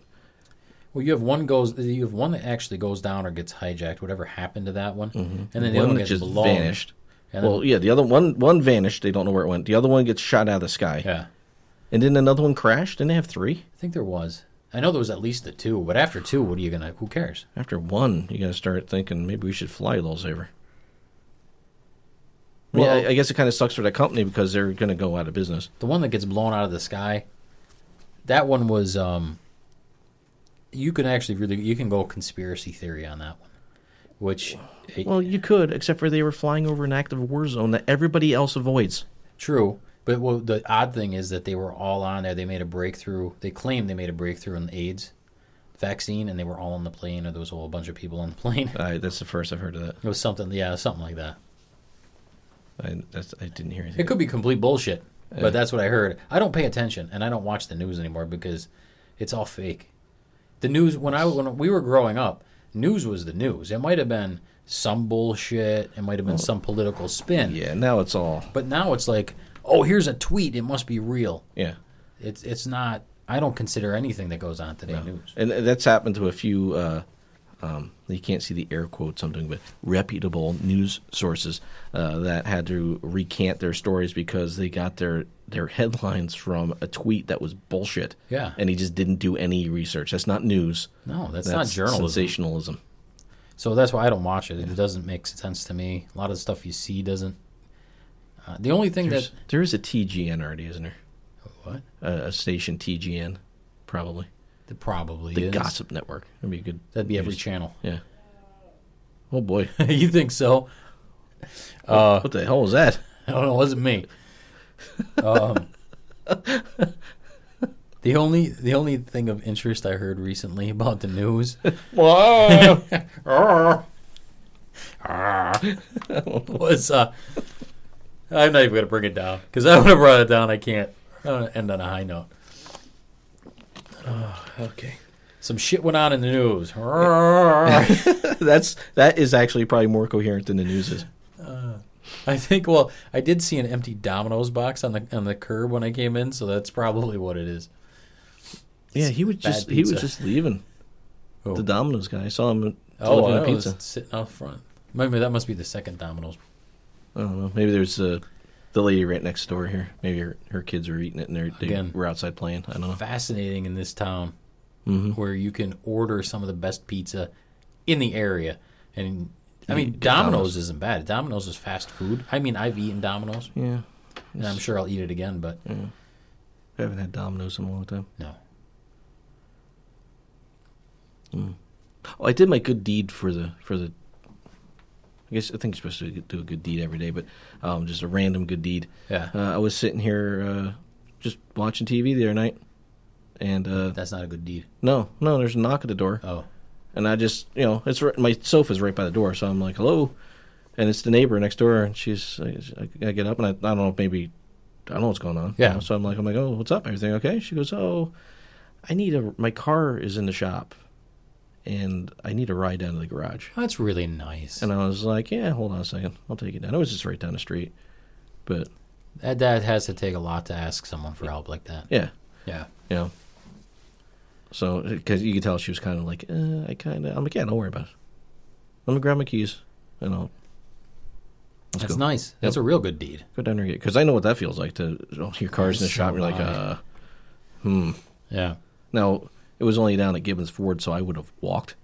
Well, you have one goes. You have one that actually goes down or gets hijacked. Whatever happened to that one, mm-hmm. and then the other one one that gets just blown. vanished. Well, yeah, the other one one vanished. They don't know where it went. The other one gets shot out of the sky, yeah, and then another one crashed. Didn't they have three? I think there was. I know there was at least the two, but after two, what are you gonna? Who cares? After one, you're gonna start thinking maybe we should fly a little saver. I, mean, Well- I, I guess it kind of sucks for that company because they're going to go out of business. The one that gets blown out of the sky, that one was. um You can actually really you can go conspiracy theory on that one, which Well, you could, except for they were flying over an active war zone that everybody else avoids. True, but well, the odd thing is that they were all on there. They made a breakthrough. They claimed they made a breakthrough in the AIDS vaccine, and they were all on the plane, or there was a whole bunch of people on the plane. I, that's the first I've heard of that. It was something, yeah, something like that. I, that's, I didn't hear anything. It could be complete bullshit, but that's what I heard. I don't pay attention, and I don't watch the news anymore because it's all fake. The news when I when we were growing up, news was the news. It might have been some bullshit. It might have been some political spin. Yeah, now it's all. But now it's like, oh, here's a tweet. It must be real. Yeah. It's it's not. I don't consider anything that goes on today news. And that's happened to a few. Uh, um, you can't see the air quotes I'm but reputable news sources uh, that had to recant their stories because they got their their headlines from a tweet that was bullshit. Yeah. and he just didn't do any research. That's not news. No, that's, not journalism. Sensationalism. So that's why I don't watch it. It doesn't make sense to me. A lot of the stuff you see doesn't. Uh, the only thing There's, that there is a TGN already, isn't there? what A, a station TGN, probably that probably the is Gossip Network. That'd be good. that'd be every channel. Yeah. Oh boy, you think so? Uh, what the hell was that? I don't know. It wasn't me. Um, the only the only thing of interest I heard recently about the news Wow. was uh, I'm not even gonna bring it down because I would have brought it down. I can't. I want to end on a high note. Oh, okay. Some shit went on in the news. That's that is actually probably more coherent than the news is. Uh, I think. Well, I did see an empty Domino's box on the on the curb when I came in, so that's probably what it is. Yeah, he was bad just he was pizza. just leaving. The Domino's guy. I saw him Oh, delivering I a was pizza. sitting out front. Maybe that must be the second Domino's. I don't know. Maybe there's uh, the lady right next door here. Maybe her, her kids were eating it and they're, they Again. were outside playing. I don't know. Fascinating in this town hmm where you can order some of the best pizza in the area, and I mean Domino's, Domino's. isn't bad. Domino's is fast food. I mean I've eaten Domino's, Yeah, and I'm sure I'll eat it again, but I haven't had Domino's in a long time. no. Oh, I did my good deed for the for the. I guess I think you're supposed to do a good deed every day, but um, just a random good deed. Yeah, Uh, I was sitting here uh, just watching TV the other night, and uh, that's not a good deed. no, no, there's a knock at the door, Oh, and I just you know it's right, my sofa's right by the door, so I'm like hello, and it's the neighbor next door, and she's I, I get up and I, I don't know maybe I don't know what's going on. you Yeah. know, so I'm like I'm like oh what's up everything okay? She goes oh I need a my car is in the shop, and I need a ride down to the garage. that's really nice. And I was like, yeah, hold on a second. I'll take it down. It was just right down the street. But That that has to take a lot to ask someone for help like that. yeah, Yeah. you know. So, because you could tell she was kind of like, uh, I kind of, I'm like, yeah, don't worry about it. Let me grab my keys and I'll That's go. nice. That's a real good deed. go down there because I know what that feels like to oh, your car's in the So shop. You're like, uh, hmm. Yeah. Now it was only down at Gibbons Ford, so I would have walked.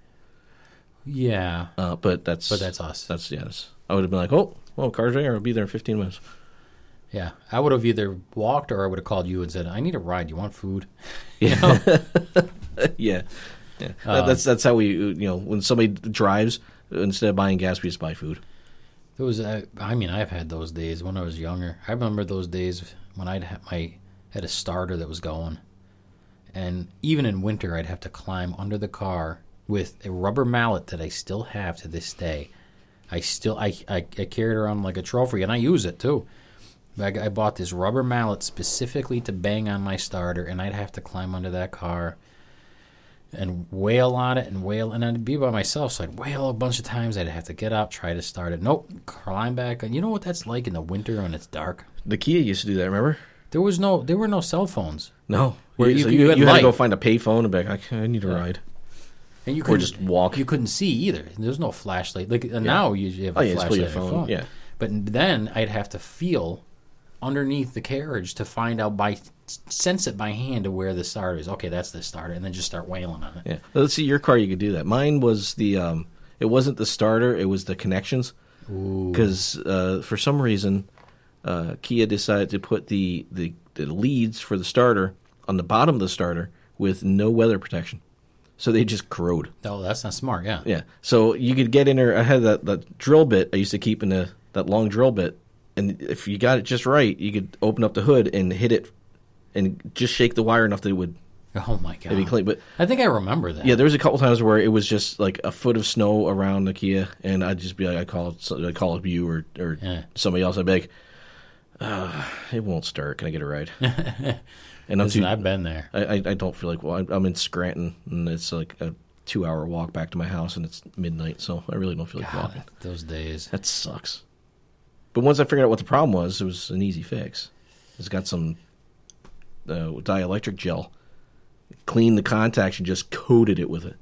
Yeah. Uh, but that's But that's us. that's yeah, I would have been like, oh, well, car's there. I'll be there in 15 minutes. Yeah, I would have either walked or I would have called you and said, "I need a ride. You want food?" Yeah. yeah. Yeah. That- Um, that's that's how we you know when somebody drives instead of buying gas we just buy food. There was, uh, I mean, I've had those days when I was younger. I remember those days when I'd my had a starter that was going, and even in winter, I'd have to climb under the car with a rubber mallet that I still have to this day. I still, I, I, I carry it around like a trophy, and I use it too. I, I bought this rubber mallet specifically to bang on my starter, and I'd have to climb under that car and wail on it and wail, and I'd be by myself, so I'd wail a bunch of times. I'd have to get up, try to start it. Nope, climb back. And you know what that's like in the winter when it's dark. The Kia used to do that. Remember? There was no, there were no cell phones, No. Where you, so you you, had had to go find a payphone and be like, I, I need a ride. and you Or couldn't just walk. You couldn't see either. There's no flashlight. Like uh, now, you you have a Oh, yeah, just flashlight your on your phone, phone. yeah. But then I'd have to feel underneath the carriage to find out by sense it by hand to where the starter is. Okay, that's the starter, and then just start wailing on it. Yeah. Let's see your car. You could do that. Mine was the. um It wasn't the starter. It was the connections. Because uh, for some reason, uh, Kia decided to put the, the the leads for the starter on the bottom of the starter with no weather protection, so they just corrode. Oh, that's not smart. Yeah. Yeah. So you could get in there. I had that, that drill bit I used to keep in the that long drill bit, and if you got it just right, you could open up the hood and hit it, and just shake the wire enough that it would Oh my god. it'd be clean. But I think I remember that. yeah, there was a couple times where it was just like a foot of snow around the Kia, and I'd just be like, I call it, I call you or or Yeah. somebody else. I'd be like, uh, it won't start. Can I get a ride? and I'm Listen, too, I've been there. I, I I don't feel like well, I'm- I'm in Scranton, and it's like a two hour walk back to my house, and it's midnight, so I really don't feel like walking. Those days. That sucks. But once I figured out what the problem was, it was an easy fix. It's got some uh, dielectric gel, cleaned the contacts, and just coated it with it.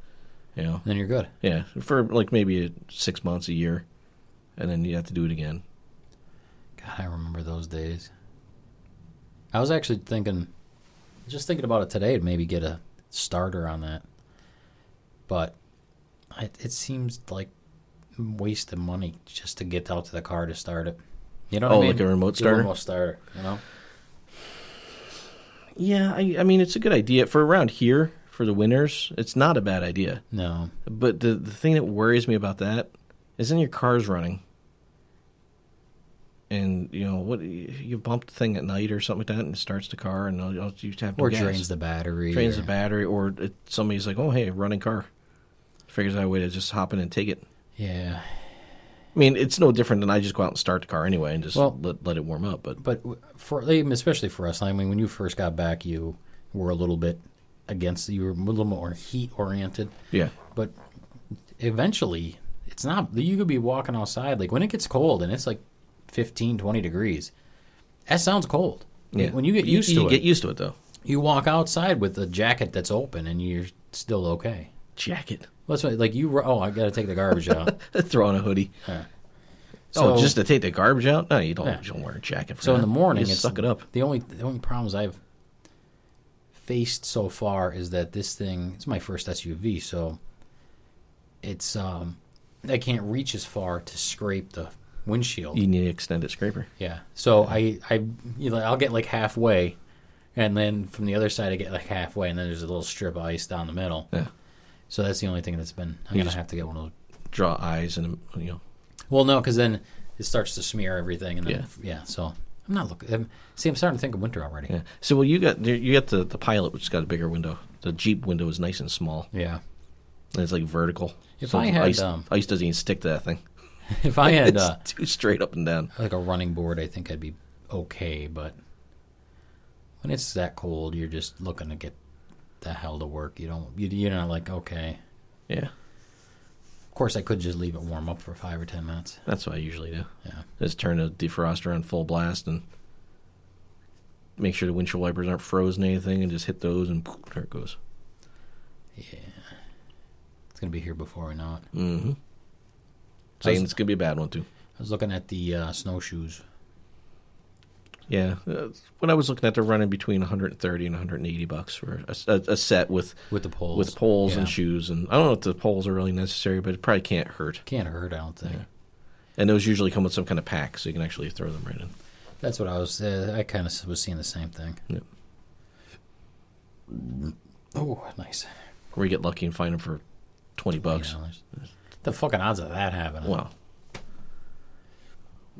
You know, Then you're good. yeah, for like maybe six months, a year, and then you have to do it again. God, I remember those days. I was actually thinking, just thinking about it today, to maybe get a starter on that. But it, it seems like waste of money just to get out to the car to start it. You know what Oh, I mean? like a remote starter? remote starter. You know? Yeah, I, I mean it's a good idea for around here for the winters. It's not a bad idea. No. But the the thing that worries me about that is then your car's running, and you know what you bump the thing at night or something like that, and it starts the car, and you'll- have no Or gas. drains the battery. drains or, the battery, or it, somebody's like, "Oh, hey, running car," figures out a way to just hop in and take it. Yeah. I mean, it's no different than I just go out and start the car anyway and just Well- let, let it warm up. But But for especially for us, I mean, when you first got back, you were a little bit against. You were a little more heat oriented. yeah, But eventually, it's not. You could be walking outside, like when it gets cold and it's like 15, 20 degrees. That sounds cold. yeah. When you get used you, to you it, get used to it though. you walk outside with a jacket that's open and you're still okay. Jacket, Well, That's what, like you. Oh, I got to take the garbage out. throw on a hoodie. Yeah. oh, So- just to take the garbage out? No, you don't. Yeah. You don't wear a jacket. For So in the morning, you it's suck it up. The only the only problems I've faced so far is that this thing. It's my first SUV, so it's um I can't reach as far to scrape the windshield. You need an extended scraper. Yeah. So I I you know I'll get like halfway, and then from the other side I get like halfway, and then there's a little strip of ice down the middle. Yeah. So that's the only thing that's been. I'm You gonna just- have to get one of those. Draw eyes and you know. Well, no, because then it starts to smear everything, and then Yeah. yeah. so I'm not looking. I'm, see, I'm starting to think of winter already. Yeah. So well, you got you got the the pilot, which has got a bigger window. The Jeep window is nice and small. Yeah. And it's like vertical. If I had, ice, um, ice doesn't even stick to that thing. If I had uh, too straight up and down. like a running board, I think I'd be okay. But when it's that cold, you're just looking to get the hell to work. You don't. You, you're not like okay. Yeah, Of course, I could just leave it warm up for five or ten minutes. that's what I usually do. Yeah. Just turn the defroster on full blast and make sure the windshield wipers aren't frozen or anything, and just hit those, and poof, there it goes. Yeah. It's gonna be here before we know it. Mm-hmm. I Saying was- it's gonna be a bad one too. I was looking at the uh, snowshoes. Yeah, uh, when I was looking at, they're running between 130 and 180 bucks for a, a, a set with With the poles. with poles Yeah. and shoes. And I don't know if the poles are really necessary, but it probably can't hurt. Can't hurt, I don't think. Yeah. and those usually come with some kind of pack, so you can actually throw them right in. That's what I was. Uh, I kind of was seeing the same thing. Yep. Oh, nice. Or you get lucky and find them for twenty bucks. $20. The fucking odds of that happening. Well,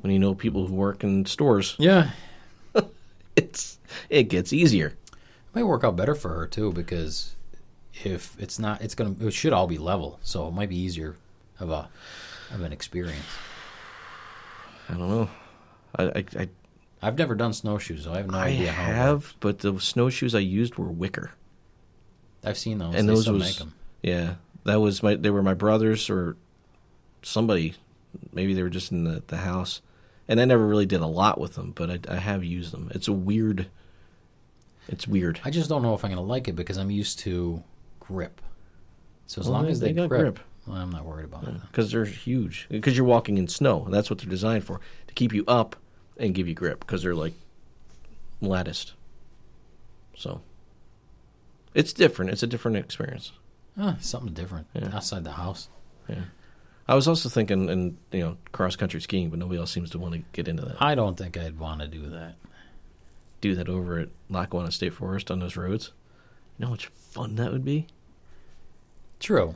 When you know people who work in stores, Yeah. it's it gets easier. It might work out better for her too because if it's not, it's gonna. It should all be level, so it might be easier of a of an experience. I don't know. I I, I, I've never done snowshoes, so I have no I idea how. it works. have, but the snowshoes I used were wicker. I've seen those. and they those still was make them. yeah that was my they were my brothers or somebody maybe they were just in the, the house. And i never really did a lot with them but I, I have used them. It's a weird it's weird. I just don't know if I'm gonna like it because I'm used to grip. So as Well, long they- as they, they grip, grip. well, I'm not worried about it. because they're huge. Because you're walking in snow and that's what they're designed for to keep you up and give you grip because they're like latticed. So it's different. It's a different experience Huh, something different Yeah. outside the house. yeah i was also thinking in you know cross country skiing but nobody else seems to want to get into that I don't think I'd want to do that. do that over at Lackawanna State Forest on those roads. You know how much fun that would be? True,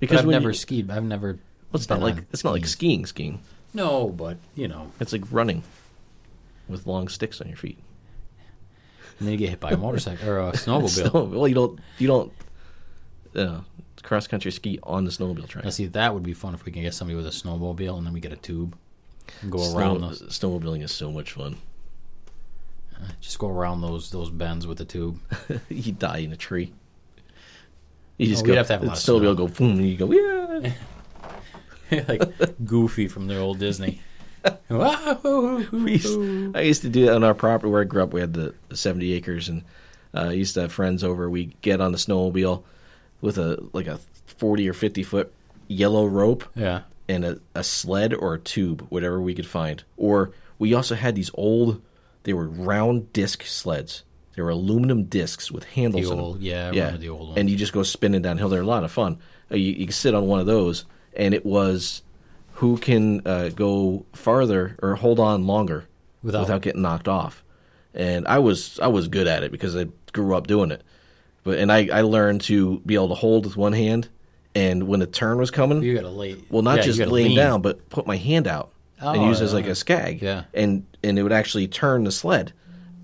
Because but I've never you- skied. I've never. well, it's not like it's not like skiing, skiing. No, but you know, It's like running with long sticks on your feet. and then you get hit by a motorcycle or a snowmobile. Snow- well, you don't you don't uh, cross country ski on the snowmobile track. Now, see, that would be fun if we can get somebody with a snowmobile and then we get a tube and go Snow- around those. snowmobiling is so much fun. Just go around those those bends with the tube. you die in a tree. You just Oh, go. we'd have to have a the lot of snowmobile snow. go boom, and you go yeah. like Goofy from the old Disney. Used, I used to do that on our property where I grew up. We had the, the 70 acres, and uh, I used to have friends over. We get on the snowmobile with a like a 40 or 50 foot yellow rope yeah. and a, a sled or a tube, whatever we could find. Or we also had these old, they were round disc sleds. They were aluminum discs with handles The old, yeah, yeah, the old one. and you just go spinning downhill. They're a lot of fun. Uh, you, you can sit on one of those, and it was who can uh, go farther or hold on longer Without- without, getting knocked off. And I was I was good at it because I grew up doing it. But and I, I learned to be able to hold with one hand, and when the turn was coming, You got to lay. well, not yeah, just laying lean. down, but put my hand out and Oh, use it as like a skag. Yeah. and and it would actually turn the sled.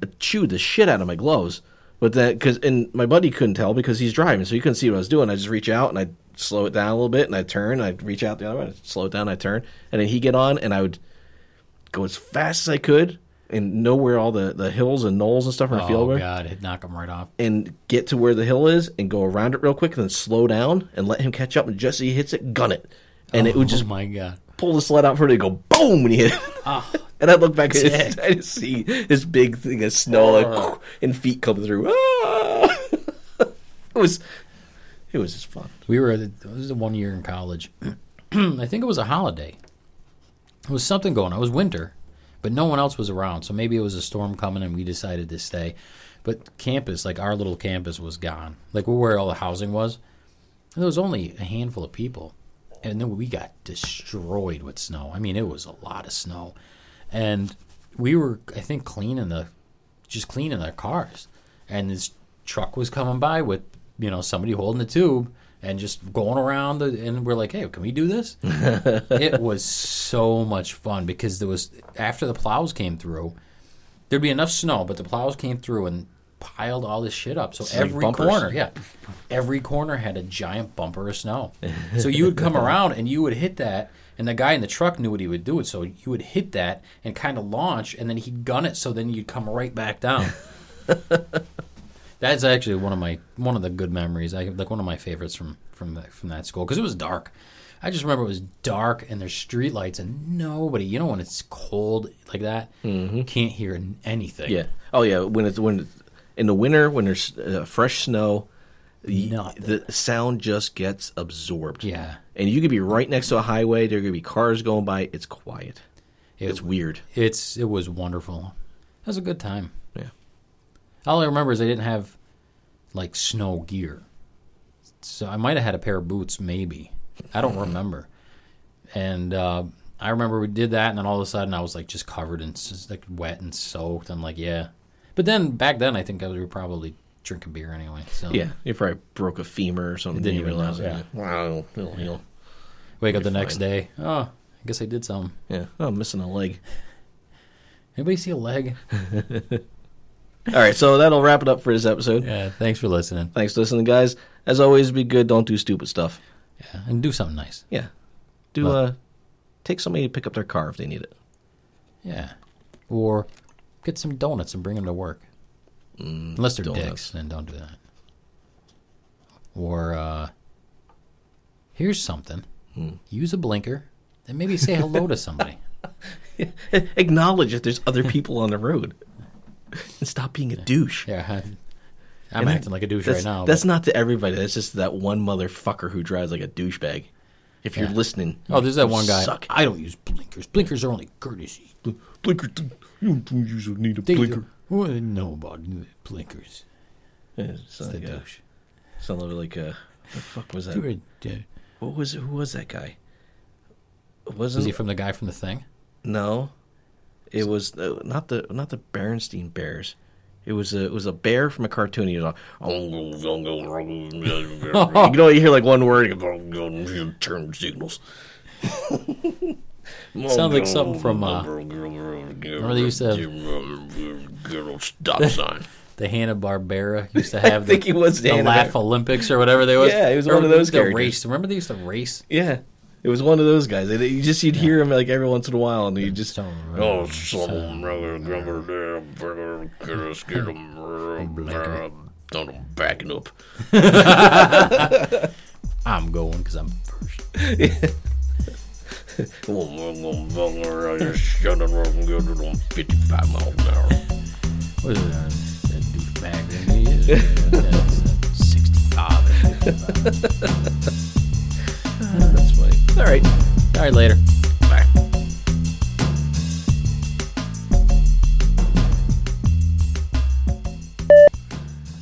It chewed the shit out of my gloves, but then because and my buddy couldn't tell because he's driving, so he couldn't see what I was doing. I just reach out and I slow it down a little bit, and I turn, and I reach out the other way, I'd slow it down, I turn, and then he get on, and I would go as fast as I could and know where all the the hills and knolls and stuff in the field Oh were God, it'd knock them right off. and get to where the hill is and go around it real quick and then slow down and let him catch up and just as he hits it, gun it. And it would just Oh my God. pull the sled out for it and go boom when he hit it. Oh, And I look back and it, I just see this big thing of snow like, and feet coming through. Ah! it was it was just fun. we were. It was the one year in college. I think it was a holiday. It was something going. on. It was winter, but no one else was around. So maybe it was a storm coming, and we decided to stay. But campus, like our little campus, was gone. Like where all the housing was. And there was only a handful of people, and then we got destroyed with snow. I mean, it was a lot of snow, and we were, I think, cleaning the, just cleaning our cars, and this truck was coming by with, you know, somebody holding the tube and just going around, the, and we're like, hey, can we do this? it was so much fun because there was after the plows came through, there'd be enough snow, but the plows came through and piled all this shit up. So like every bumpers. corner, yeah, every corner had a giant bumper of snow. so you would come around and you would hit that, and the guy in the truck knew what he would do it. So you would hit that and kind of launch, and then he'd gun it. So then you'd come right back down. That's actually one of my one of the good memories. I like one of my favorites from from that from that school because it was dark. I just remember it was dark and there's street lights and nobody. You know when it's cold like that, you can't hear anything. Yeah. Oh yeah. When it's when it's, in the winter when there's uh, fresh snow, Nothing. the sound just gets absorbed. Yeah. And you could be right next to a highway. There could be cars going by. It's quiet. It- it's weird. It's it was wonderful. It was a good time. Yeah. All I remember is I didn't have like snow gear, so I might have had a pair of boots, maybe. I don't remember. And uh, I remember we did that, and then all of a sudden I was like just covered in s- like wet and soaked. I'm like, yeah. But then back then, I think I was, probably drinking beer anyway. So Yeah, you probably broke a femur or something, Didn't even realize it. Wow, it'll heal. wake up the next day. Oh, I guess I did something. Yeah. Oh, I'm missing a leg. Anybody see a leg? All right, so that'll wrap it up for this episode. Yeah. Thanks for listening. Thanks for listening, guys. As always, be good. Don't do stupid stuff. Yeah, and do something nice. Yeah. Do Well- uh, take somebody to pick up their car if they need it. Yeah. Or get some donuts and bring them to work. Unless they're Mm, donuts. dicks, then don't do that. Or uh, here's something: Hmm. use a blinker and maybe say hello to somebody. Acknowledge that there's other people on the road, and stop being a douche. Yeah, I'm acting like a douche right now. That's not to everybody. That's just that one motherfucker who drives like a douchebag. If you're Yeah. listening, oh, there's that one guy. Suck. I don't use blinkers. Blinkers are only courtesy. Blinker. You don't usually need a They blinker. What do I know about blinkers? Yeah, it's It's like, the uh, douche. sounded like uh, the fuck was that? A- uh, What was who was that guy? Wasn't Was he from the guy from the thing? No, it was uh, not the not the Berenstein Bears. It was a it was a bear from a cartoon. He was like, you know, you hear like one word, turn signals. Sounds like something from, uh, remember they used to have stop sign. The Hanna Barbera used to have I think the, he was the. Laugh Olympics or whatever they was. Yeah, he was Or one of those the characters. race. Remember they used to race? Yeah, it was one of those guys. And You just you'd hear him like every once in a while, and you just So, oh, so- I'm backing up. I'm going because I'm first. Fifty-five miles an hour. What is it? Uh, that douchebag in me is uh, that's funny. All right, All right, later. bye.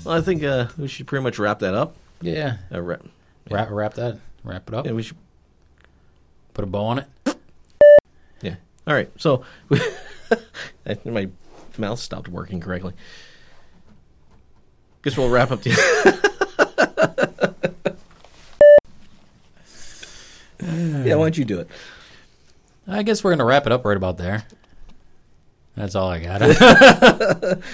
Well, I think uh, we should pretty much wrap that up. Yeah. Uh, wrap, Wrap, wrap that. Wrap it up. yeah, we should. Put a bow on it. Yeah. All right. So my mouth stopped working correctly. Guess we'll wrap up the. yeah. Why don't you do it? I guess we're gonna wrap it up right about there. That's all I got.